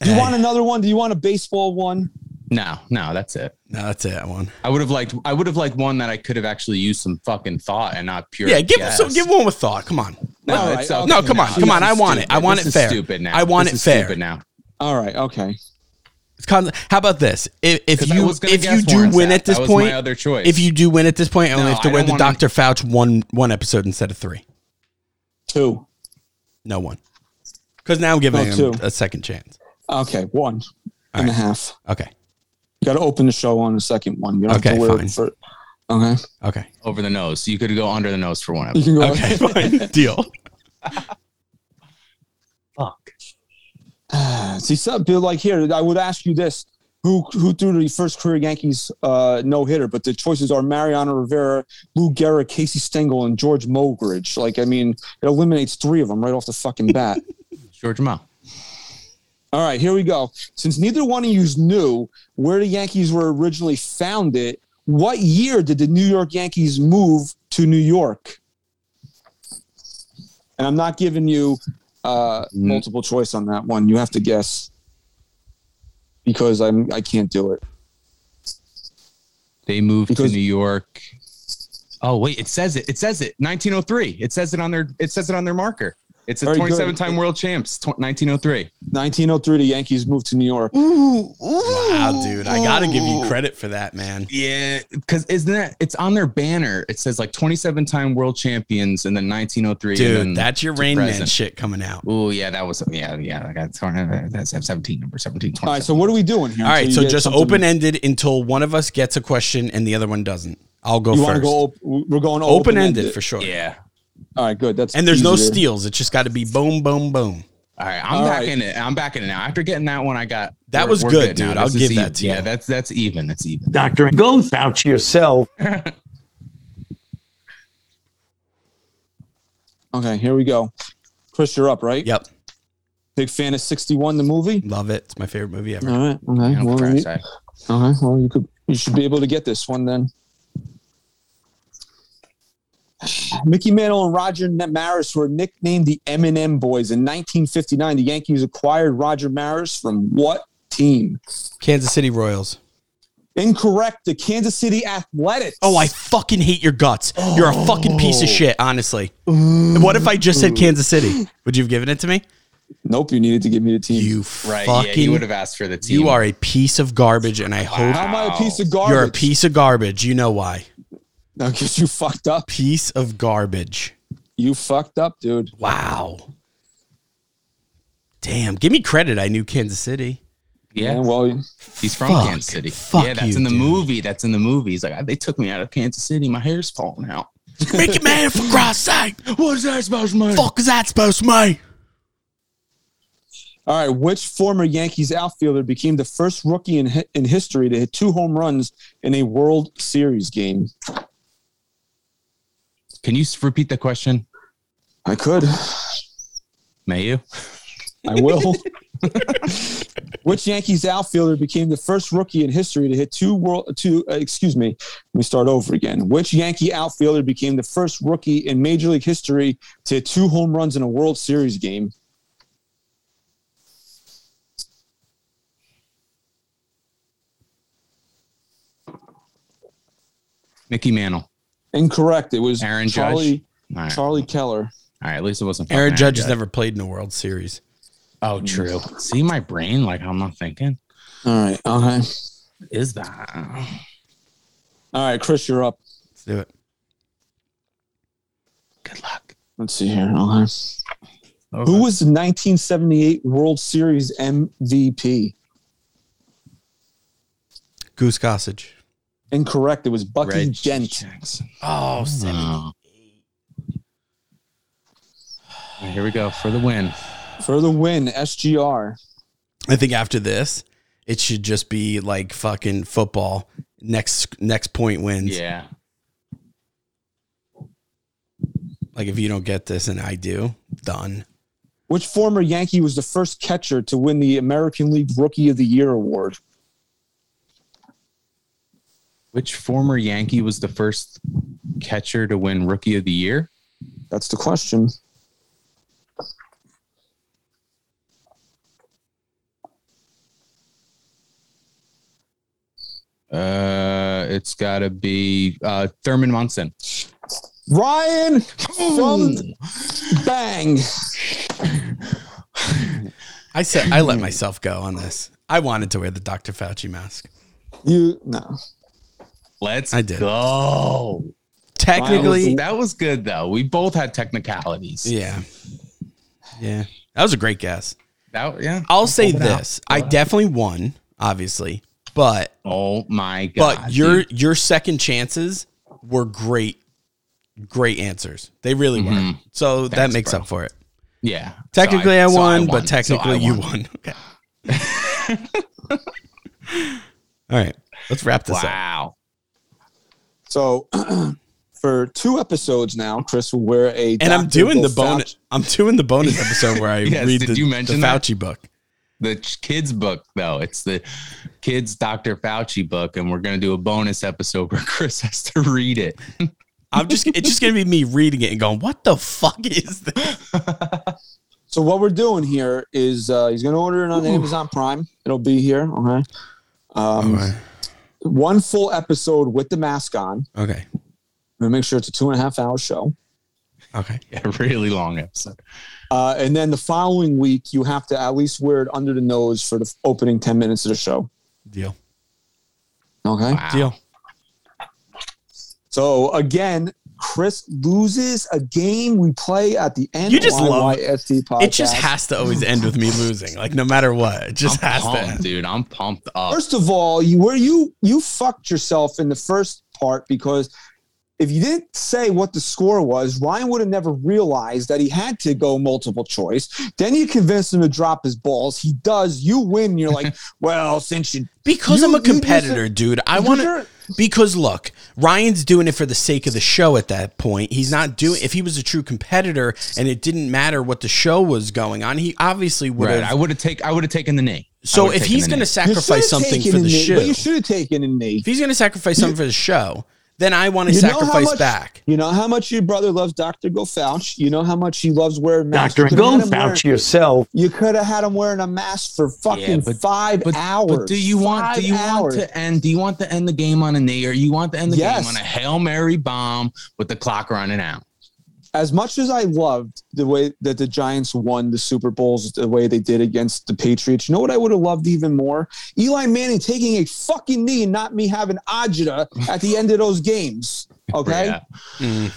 Do you Hey. want another one? Do you want a baseball one? No, no, that's it. No, that's it. That one. I would have liked. I would have liked one that I could have actually used some fucking thought and not pure. Yeah, give guess. so give one with thought. Come on. No, All right, okay No, come on, come on. I is want it. I want This it is fair. Stupid now. I want This it is fair. Stupid now. All right, okay. It's con- How about this? If, if 'Cause I you if you do Warren win Sapp. at this That was point, my other choice. if you do win at this point, I only No, have to I wear the Dr. Fauci one one episode instead of three. Two. No one. Because now I'm giving Oh, him two. a second chance. Okay, one and a half. Okay. You got to open the show on the second one. You don't Okay, have to wear fine. it for. Okay. Okay. over the nose. You could go under the nose for one of You can go. Okay. Fine. Deal. Fuck. See, some Bill, like here, I would ask you this: Who who threw the first career Yankees uh, no hitter? But the choices are Mariano Rivera, Lou Gehrig, Casey Stengel, and George Mogridge. Like, I mean, it eliminates three of them right off the fucking bat. George Mo. All right, here we go. Since neither one of you knew where the Yankees were originally founded, what year did the New York Yankees move to New York? And I'm not giving you uh, multiple choice on that one. You have to guess because I'm I can't do it. They moved Because- to New York. Oh wait, it says it. It says it. 1903. It says it on their. It says it on their marker. It's a Very good. 27-time world champs. 1903. 1903, the Yankees moved to New York. Wow, dude. I got to give you credit for that, man. Yeah, because isn't that? It's on their banner. It says like 27-time world champions, and then 1903. and Dude, then that's your to Rain Man shit coming out. Oh yeah, that was yeah yeah. I got that's 17 number 17. All right, so what are we doing here? All right, so just something- open ended until one of us gets a question and the other one doesn't. I'll go You want to first. go? op- We're going open ended for sure. Yeah. All right, good. That's And there's no steals. It's just got to be boom, boom, boom. All right, I'm All back right. in it. I'm back in it now. After getting that one, I got That was we're good, now. dude. I'll This give that to you. Yeah, that's that's even. That's even. Doctor, go Fauci yourself. Okay, here we go. Chris, you're up, right? Yep. Big fan of 61, the movie. Love it. It's my favorite movie ever. All right. Okay. Well, you, okay. Well, you could. You should be able to get this one then. Mickey Mantle and Roger Maris were nicknamed the M&M Boys. In 1959, the Yankees acquired Roger Maris from what team? Kansas City Royals. Incorrect. The Kansas City Athletics. Oh, I fucking hate your guts. You're a fucking piece of shit, honestly. What if I just said Kansas City? Would you have given it to me? Nope, you needed to give me the team. You Right. fucking. yeah, you would have asked for the team. you are a piece of garbage, and I hope How am I a piece of garbage? you're a piece of garbage. You know why? Because you fucked up. Piece of garbage. You fucked up, dude. Wow. Damn. Give me credit. I knew Kansas City. Yeah, Yeah, well, he's from Fuck. Kansas City. Fuck yeah, that's you, in the dude. movie. That's in the movie. He's like, they took me out of Kansas City. My hair's falling out. Make it man for Christ's sake. What is that supposed to mean? Fuck is that supposed to mean? all right. Which former Yankees outfielder became the first rookie in, in history to hit two home runs in a World Series game? Can you repeat the question? I could. May you? I will. Which Yankees outfielder became the first rookie in history to hit two world two uh, excuse me, let me start over again. Which Yankee outfielder became the first rookie in Major League history to hit two home runs in a World Series game? Mickey Mantle. Incorrect. It was Aaron Judge? Charlie Charlie Keller. All right. At least it wasn't. Aaron fucking Judge has never played in a World Series. Oh, true. See my brain? Like I'm not thinking. All right. Okay. Is that? All right, Chris, you're up. Let's do it. Good luck. Let's see here. Uh-huh. Okay. Who was the 1978 World Series MVP? Goose Gossage. Incorrect. It was Bucky Reg Gent. Jackson. Oh, seven. Oh. All right, here we go for the win. For the win, SGR. I think after this, it should just be like fucking football. Next next point wins. Yeah. Like if you don't get this and I do, done. Which former Yankee was the first catcher to win the American League Rookie of the Year award? Which former Yankee was the first catcher to win Rookie of the Year? That's the question. Uh, it's got to be uh, Thurman Munson. Ryan from Bang. I said I let myself go on this. I wanted to wear the Dr. Fauci mask. You no. Let's I did. go. Technically, that was good though. We both had technicalities. yeah. Yeah. That was a great guess. That yeah. I'll say this. I definitely won, obviously. But Oh my god. but your dude. your second chances were great great answers. They really were. Mhm. So that makes bro. up for it. yeah. Technically So I, so won, but So I technically you won. won. Okay. All right. Let's wrap this up. Wow. So for two episodes now, Chris will wear a And I'm doing the bonus Fauci- I'm doing the bonus episode where I Yes, read the, you the mention that? Fauci book. The kids book though. It's the kids Dr. Fauci book, and we're gonna do a bonus episode where Chris has to read it. I'm just it's just gonna be me reading it and going, What the fuck is this? So what we're doing here is uh, he's going to order it on Amazon Prime. It'll be here. Okay. Um, One full episode with the mask on. Okay. We'll make sure it's a two and a half hour show. Okay. Yeah, really long episode. Uh, and then the following week, you have to at least wear it under the nose for the opening 10 minutes of the show. Deal. Okay. Wow. Deal. So again, Chris loses a game we play at the end You just of love- YYSD podcast. It just has to always end with me losing. Like no matter what. It just I'm has to end. dude. I'm pumped up. First of all, you were you you fucked yourself in the first part because if you didn't say what the score was, Ryan would have never realized that he had to go multiple choice. Then you convinced him to drop his balls. He does. You win. You're like, well, since you Because You- I'm a you- you competitor, said- dude. I want to. Because look, Ryan's doing it for the sake of the show at that point. He's not doing. If he was a true competitor and it didn't matter what the show was going on, he obviously would right. have. I would have take. I would have taken the knee. So if he's going to knee. sacrifice something for the knee, show, but you should have taken a knee. if he's going to sacrifice something for the show, then I want to You how sacrifice much- back. You know how much your brother loves Dr. Go Fauci. You know how much he loves wearing masks. Dr. You Go him Fauci yourself. You could have had him wearing a mask for fucking but- five But, hours. but do you want Five do you want to end do you want to end the game on a knee or you want to end the Yes. game on a Hail Mary bomb with the clock running out? As much as I loved the way that the Giants won the Super Bowls, the way they did against the Patriots, you know what I would have loved even more? Eli Manning taking a fucking knee and not me having agita at the end of those games. Okay. Yeah. Mm.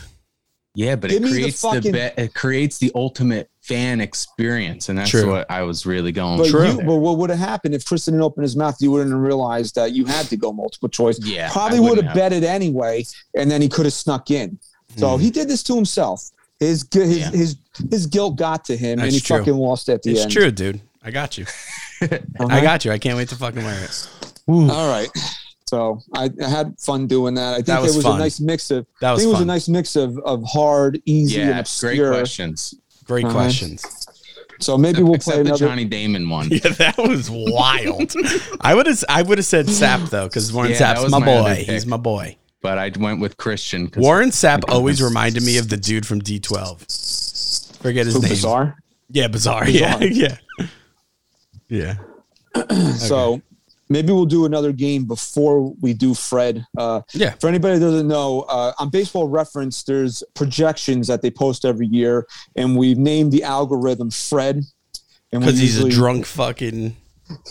Yeah, but Give it me the creates the, be- it creates the ultimate fan experience, and that's True. what I was really going. But, for you, but what would have happened if Tristan didn't open his mouth? You wouldn't have realized that you had to go multiple choice. Yeah, Probably would have bet it anyway, and then he could have snuck in. So he did this to himself. His his Yeah. his, his guilt got to him, and he true. fucking lost at the It's end. It's true, dude. I got you. I got you. I can't wait to fucking wear it. All right. So I, I had fun doing that. I think That was it was fun. a nice mix of. That was I think it was a nice mix of of hard, easy, and Yeah, great questions. Great Uh-huh. questions. So maybe we'll Except play the another. Johnny Damon one. Yeah, that was wild. I would have I would have said Sapp though, because Warren Yeah, that Sapp's my my boy. He's my boy. But I went with Christian. Warren Sapp always reminded me of the dude from D12. Forget his Who, name. Bizarre. Yeah, bizarre. Bizarre. Yeah, yeah, yeah. So maybe we'll do another game before we do Fred. Uh, Yeah. For anybody that doesn't know, uh, on Baseball Reference, there's projections that they post every year, and we've named the algorithm Fred. And Because he's a drunk fucking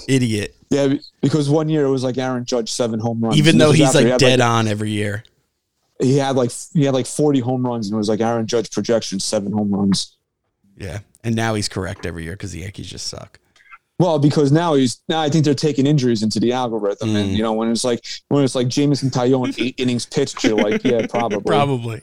idiot. Yeah, because one year it was like Aaron Judge seven home runs. Even though he's after he like dead on every year. he had like he had like 40 home runs and it was like Aaron Judge projection seven home runs. Yeah. And now he's correct every year because the Yankees just suck. Well, because now he's now I think they're taking injuries into the algorithm, and Mm. you know when it's like when it's like Jameson Taillon eight innings pitched, you're like, yeah, probably, Probably.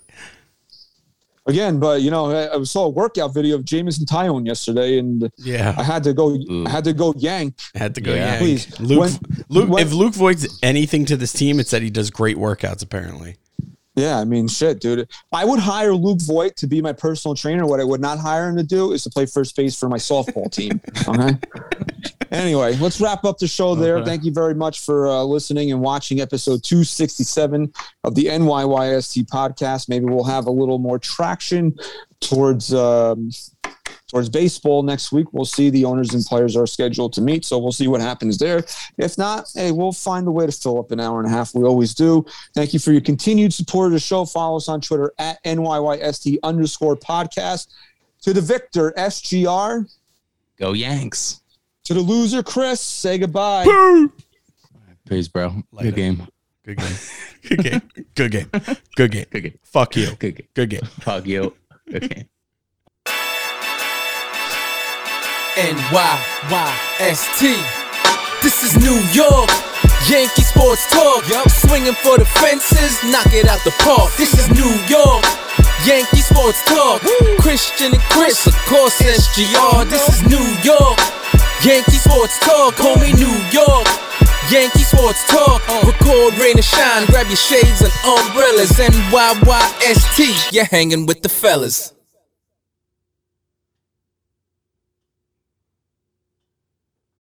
Again. But you know, I, I saw a workout video of Jameson Taillon yesterday, and yeah, I had to go, Ooh. I had to go yank. I had to go. Yeah. Yeah. Please. Luke, When- Luke when- if Luke Voit's anything to this team, it's that he does great workouts, apparently. Yeah, I mean, shit, dude. I would hire Luke Voit to be my personal trainer. What I would not hire him to do is to play first base for my softball team. Okay. anyway, let's wrap up the show there. Okay. Thank you very much for uh, listening and watching episode 267 of the NYYST podcast. Maybe we'll have a little more traction towards um, towards baseball next week. We'll see. The owners and players are scheduled to meet, so we'll see what happens there. If not, hey, we'll find a way to fill up an hour and a half. We always do. Thank you for your continued support of the show. Follow us on Twitter at NYYST underscore podcast. To the victor, SGR. Go Yanks. To the loser, Chris. Say goodbye. Boo! Peace, bro. Later. Good game. Good game. Good game. Good game. Good game. Good game. Fuck you. Good game. Good game. Fuck you. Good game. NYYST. This is New York. Yankee sports talk. Yup. Swinging for the fences, knock it out the park. This is New York. Yankee sports talk. Christian and Chris, of course, SGR. This is New York. Yankee sports talk, homie, New York. Yankee sports talk. Uh, record, rain, and shine. Grab your shades and umbrellas. NYYST. You're hanging with the fellas.